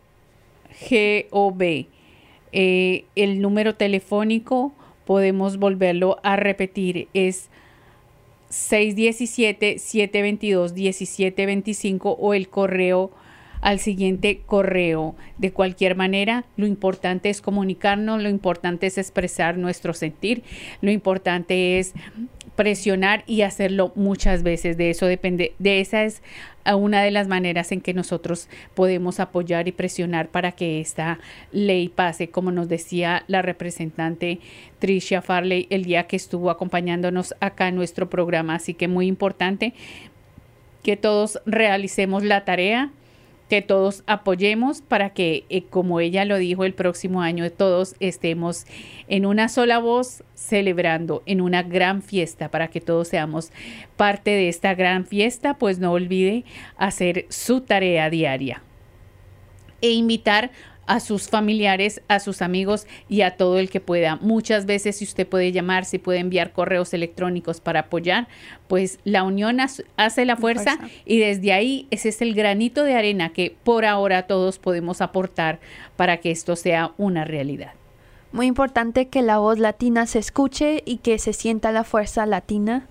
Eh, el número telefónico podemos volverlo a repetir. Es 617-722-1725 o el correo al siguiente correo. De cualquier manera, lo importante es comunicarnos, lo importante es expresar nuestro sentir, lo importante es presionar y hacerlo muchas veces. De eso depende, de esa es una de las maneras en que nosotros podemos apoyar y presionar para que esta ley pase, como nos decía la representante Tricia Farley el día que estuvo acompañándonos acá en nuestro programa. Así que muy importante que todos realicemos la tarea que todos apoyemos para que, eh, como ella lo dijo, el próximo año todos estemos en una sola voz celebrando en una gran fiesta para que todos seamos parte de esta gran fiesta, pues no olvide hacer su tarea diaria e invitar a sus familiares, a sus amigos y a todo el que pueda. Muchas veces si usted puede llamar, si puede enviar correos electrónicos para apoyar, pues la unión hace la fuerza, fuerza, y desde ahí ese es el granito de arena que por ahora todos podemos aportar para que esto sea una realidad. Muy importante que la voz latina se escuche y que se sienta la fuerza latina.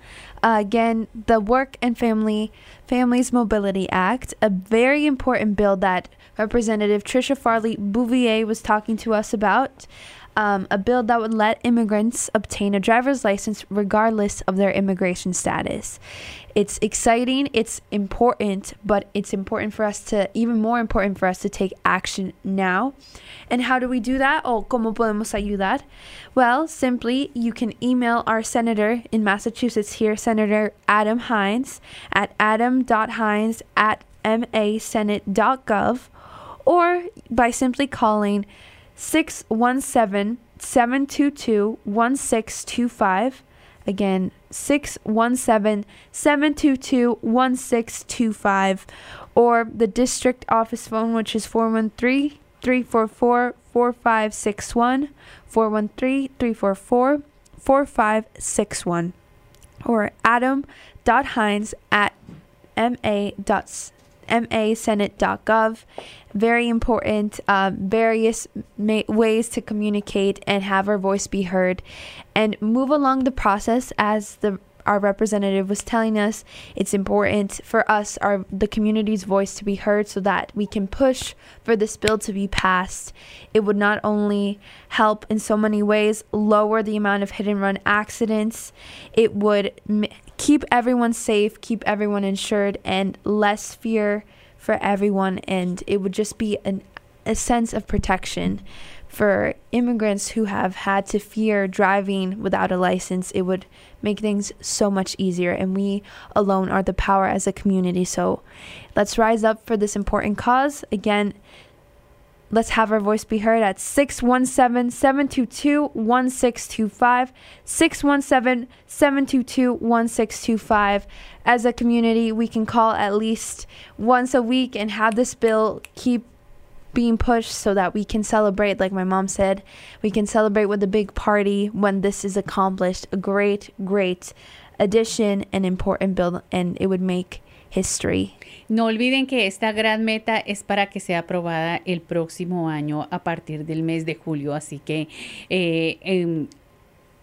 Uh, again, the Work and Family Families Mobility Act, a very important bill that Representative Tricia Farley Bouvier was talking to us about. Um, a bill that would let immigrants obtain a driver's license regardless of their immigration status. It's exciting, it's important, but it's important for us to, even more important for us to take action now. And how do we do that? Oh, ¿cómo podemos ayudar? Well, simply you can email our senator in Massachusetts here, Senator Adam Hines, at adam.hines at masenate.gov, or by simply calling 617 722 1625. Again, 617 722 1625. Or the district office phone, which is 413 344 4561. 413 344 4561. Or adam.hines at ma.s masenate.gov. Very important, uh, various ma- ways to communicate and have our voice be heard, and move along the process as the our representative was telling us it's important for us our the community's voice to be heard so that we can push for this bill to be passed it would not only help in so many ways lower the amount of hit and run accidents it would keep everyone safe keep everyone insured and less fear for everyone and it would just be an, a sense of protection for immigrants who have had to fear driving without a license, it would make things so much easier. And we alone are the power as a community. So let's rise up for this important cause. Again, let's have our voice be heard at 617 722 1625. 617 722 1625. As a community, we can call at least once a week and have this bill keep being pushed so that we can celebrate, like my mom said, we can celebrate with a big party when this is accomplished. A great, great addition and important bill, and it would make history. No olviden que esta gran meta es para que sea aprobada el próximo año a partir del mes de julio, así que eh, eh,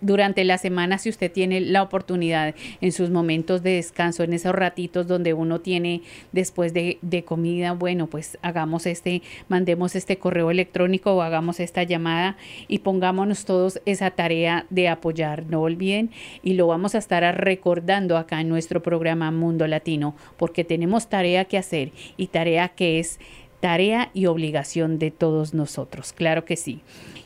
durante la semana, si usted tiene la oportunidad en sus momentos de descanso, en esos ratitos donde uno tiene después de, de, comida, bueno, pues hagamos este, mandemos este correo electrónico o hagamos esta llamada y pongámonos todos esa tarea de apoyar. No olviden y lo vamos a estar recordando acá en nuestro programa Mundo Latino, porque tenemos tarea que hacer y tarea que es tarea y obligación de todos nosotros. Claro que sí.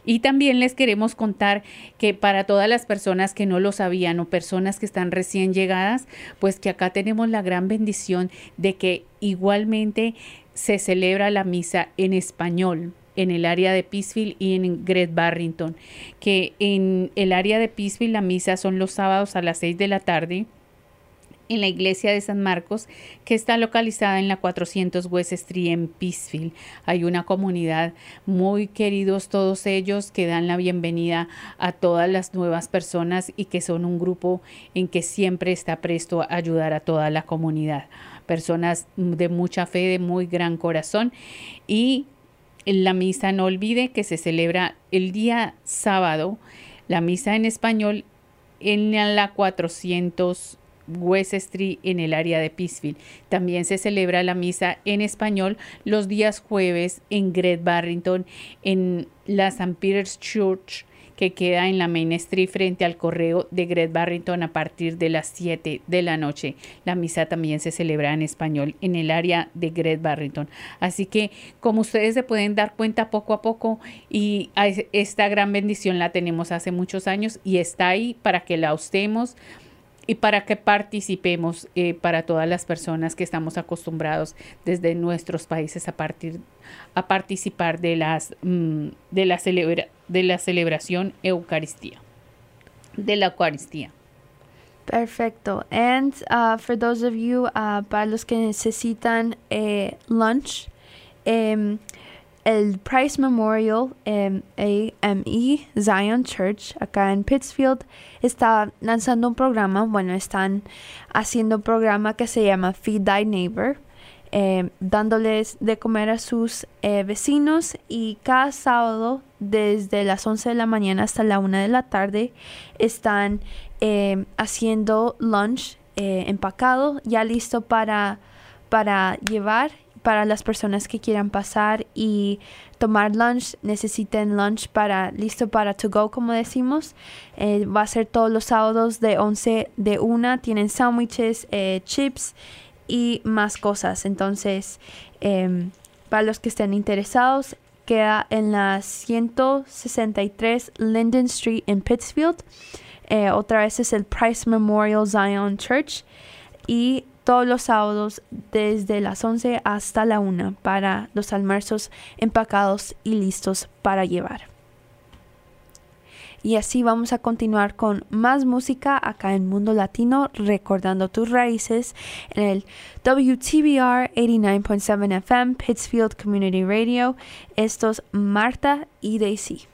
Y también les queremos contar que para todas las personas que no lo sabían o personas que están recién llegadas, pues que acá tenemos la gran bendición de que igualmente se celebra la misa en español en el área de Peaceville y en Great Barrington, que en el área de Peaceville la misa son los sábados a las 6 de la tarde en la iglesia de San Marcos, que está localizada en la 400 West Street en Peaceville. Hay una comunidad muy queridos todos ellos que dan la bienvenida a todas las nuevas personas y que son un grupo en que siempre está presto a ayudar a toda la comunidad. Personas de mucha fe, de muy gran corazón y la misa no olvide que se celebra el día sábado la misa en español en la 400 West Street en el área de Pittsfield. También se celebra la misa en español los días jueves en Great Barrington en la St. Peter's Church que queda en la Main Street frente al correo de Great Barrington a partir de las 7 de la noche. La misa también se celebra en español en el área de Great Barrington. Así que como ustedes se pueden dar cuenta poco a poco y esta gran bendición la tenemos hace muchos años y está ahí para que la usemos y para que participemos eh, para todas las personas que estamos acostumbrados desde nuestros países a partir a participar de las mm, de la celebra- de la celebración Eucaristía de la Eucaristía. Perfecto. And uh, for those of you, uh, para los que necesitan eh, lunch, em, el Price Memorial em, AME Zion Church acá en Pittsfield está lanzando un programa, bueno, están haciendo un programa que se llama Feed Thy Neighbor, em, dándoles de comer a sus eh, vecinos y cada sábado desde las 11 de la mañana hasta la 1 de la tarde están eh, haciendo lunch eh, empacado, ya listo para, para llevar para las personas que quieran pasar y tomar lunch, necesiten lunch para listo para to go como decimos. Eh, va a ser todos los sábados de 11 de 1, tienen sándwiches, eh, chips y más cosas. Entonces, em, para los que estén interesados, queda en la 163 Linden Street en Pittsfield. Eh, otra vez es el Price Memorial Zion Church. Y todos los sábados desde las 11 hasta la 1 para los almuerzos empacados y listos para llevar. Y así vamos a continuar con más música acá en Mundo Latino, recordando tus raíces en el WTBR 89.7 FM Pittsfield Community Radio. Estos Marta y Daisy.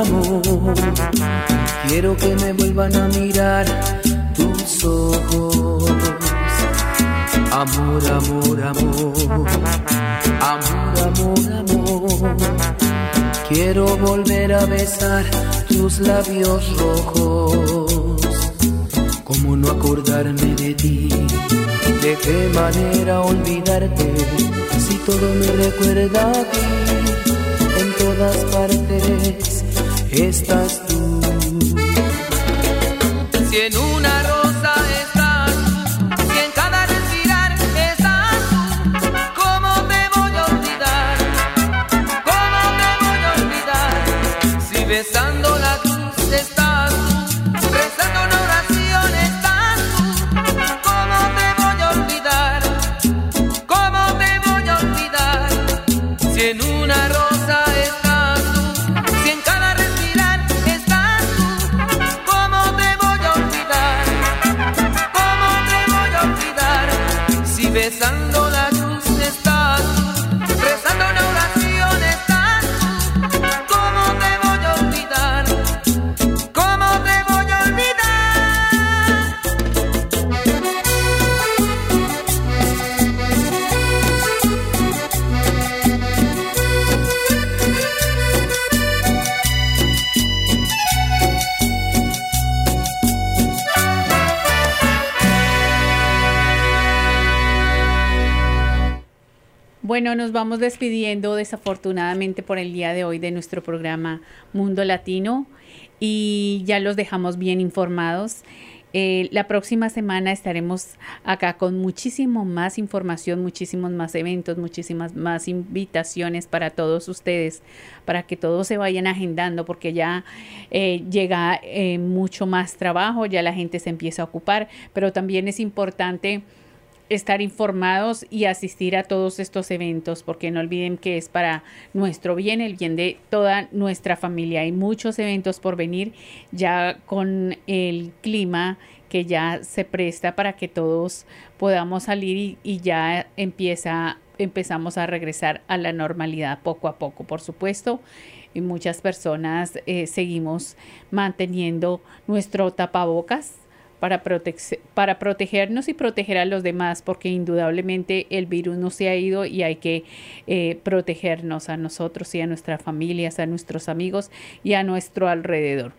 Amor. Quiero que me vuelvan a mirar tus ojos. Amor, amor, amor. Amor, amor, amor. Quiero volver a besar tus labios rojos. ¿Cómo no acordarme de ti? ¿De qué manera olvidarte? Si todo me recuerda a ti, en todas partes estás tú. Si en una vamos despidiendo desafortunadamente por el día de hoy de nuestro programa Mundo Latino y ya los dejamos bien informados. Eh, la próxima semana estaremos acá con muchísimo más información, muchísimos más eventos, muchísimas más invitaciones para todos ustedes, para que todos se vayan agendando, porque ya eh, llega eh, mucho más trabajo, ya la gente se empieza a ocupar, pero también es importante estar informados y asistir a todos estos eventos, porque no olviden que es para nuestro bien, el bien de toda nuestra familia. Hay muchos eventos por venir ya con el clima que ya se presta para que todos podamos salir y, y ya empieza empezamos a regresar a la normalidad poco a poco, por supuesto. Y muchas personas eh, seguimos manteniendo nuestro tapabocas para, protec- para protegernos y proteger a los demás, porque indudablemente el virus no se ha ido y hay que eh, protegernos a nosotros y a nuestras familias, a nuestros amigos y a nuestro alrededor.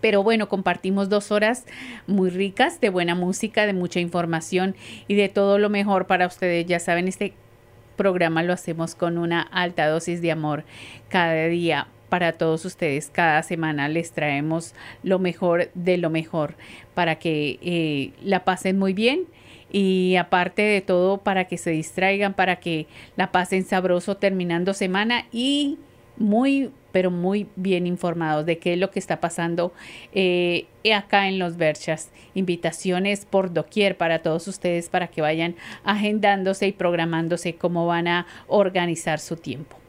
Pero bueno, compartimos dos horas muy ricas de buena música, de mucha información y de todo lo mejor para ustedes. Ya saben, este programa lo hacemos con una alta dosis de amor cada día para todos ustedes. Cada semana les traemos lo mejor de lo mejor para que eh, la pasen muy bien y aparte de todo para que se distraigan, para que la pasen sabroso terminando semana y muy pero muy bien informados de qué es lo que está pasando eh, acá en los Berchas. Invitaciones por doquier para todos ustedes para que vayan agendándose y programándose cómo van a organizar su tiempo.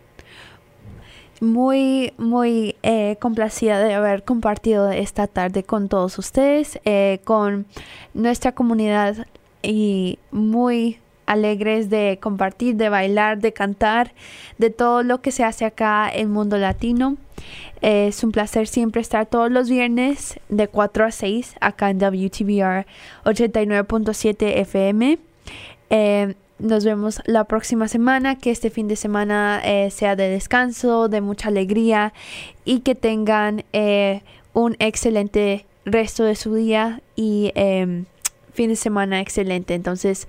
Muy, muy eh, complacida de haber compartido esta tarde con todos ustedes, eh, con nuestra comunidad y muy alegres de compartir, de bailar, de cantar, de todo lo que se hace acá en Mundo Latino. Es un placer siempre estar todos los viernes de 4 a 6 acá en WTBR 89.7 FM. Nos vemos la próxima semana, que este fin de semana eh, sea de descanso, de mucha alegría y que tengan eh, un excelente resto de su día y eh, fin de semana excelente. Entonces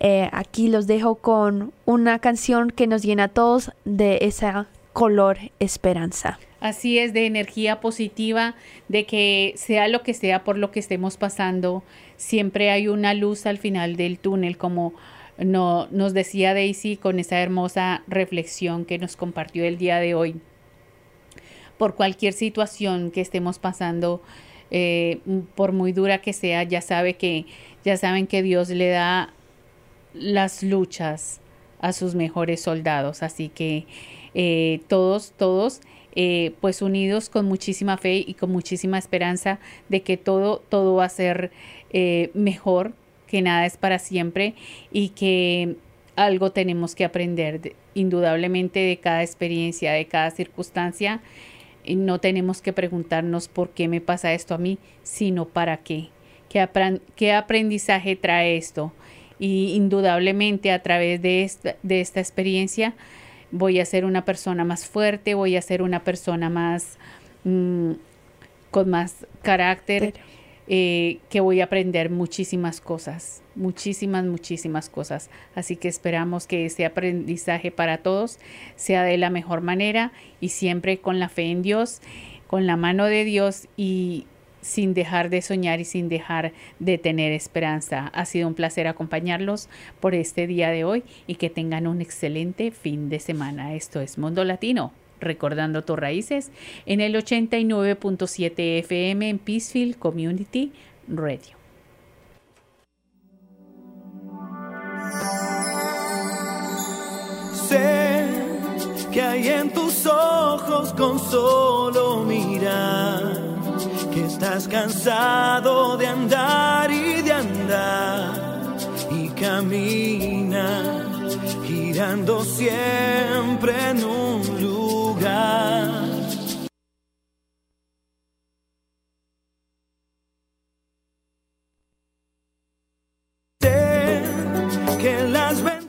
eh, aquí los dejo con una canción que nos llena a todos de esa color esperanza. Así es, de energía positiva, de que sea lo que sea por lo que estemos pasando, siempre hay una luz al final del túnel, como no, nos decía Daisy con esa hermosa reflexión que nos compartió el día de hoy. Por cualquier situación que estemos pasando, eh, por muy dura que sea, ya sabe que, ya saben que Dios le da las luchas a sus mejores soldados. Así que eh, todos, todos, eh, pues unidos con muchísima fe y con muchísima esperanza de que todo, todo va a ser mejor, que nada es para siempre y que algo tenemos que aprender, de- indudablemente de cada experiencia, de cada circunstancia. No tenemos que preguntarnos por qué me pasa esto a mí, sino para qué. ¿Qué, apran- qué aprendizaje trae esto? Y indudablemente a través de esta, de esta experiencia voy a ser una persona más fuerte, voy a ser una persona más mm, con más carácter, eh, que voy a aprender muchísimas cosas, muchísimas, muchísimas cosas. Así que esperamos que este aprendizaje para todos sea de la mejor manera y siempre con la fe en Dios, con la mano de Dios y sin dejar de soñar y sin dejar de tener esperanza. Ha sido un placer acompañarlos por este día de hoy y que tengan un excelente fin de semana. Esto es Mundo Latino, recordando tus raíces en el 89.7 FM en Peacefield Community Radio. Sé que hay en tus ojos con solo mirar que estás cansado de andar y de andar y camina girando siempre en un lugar. Sé que las ventanas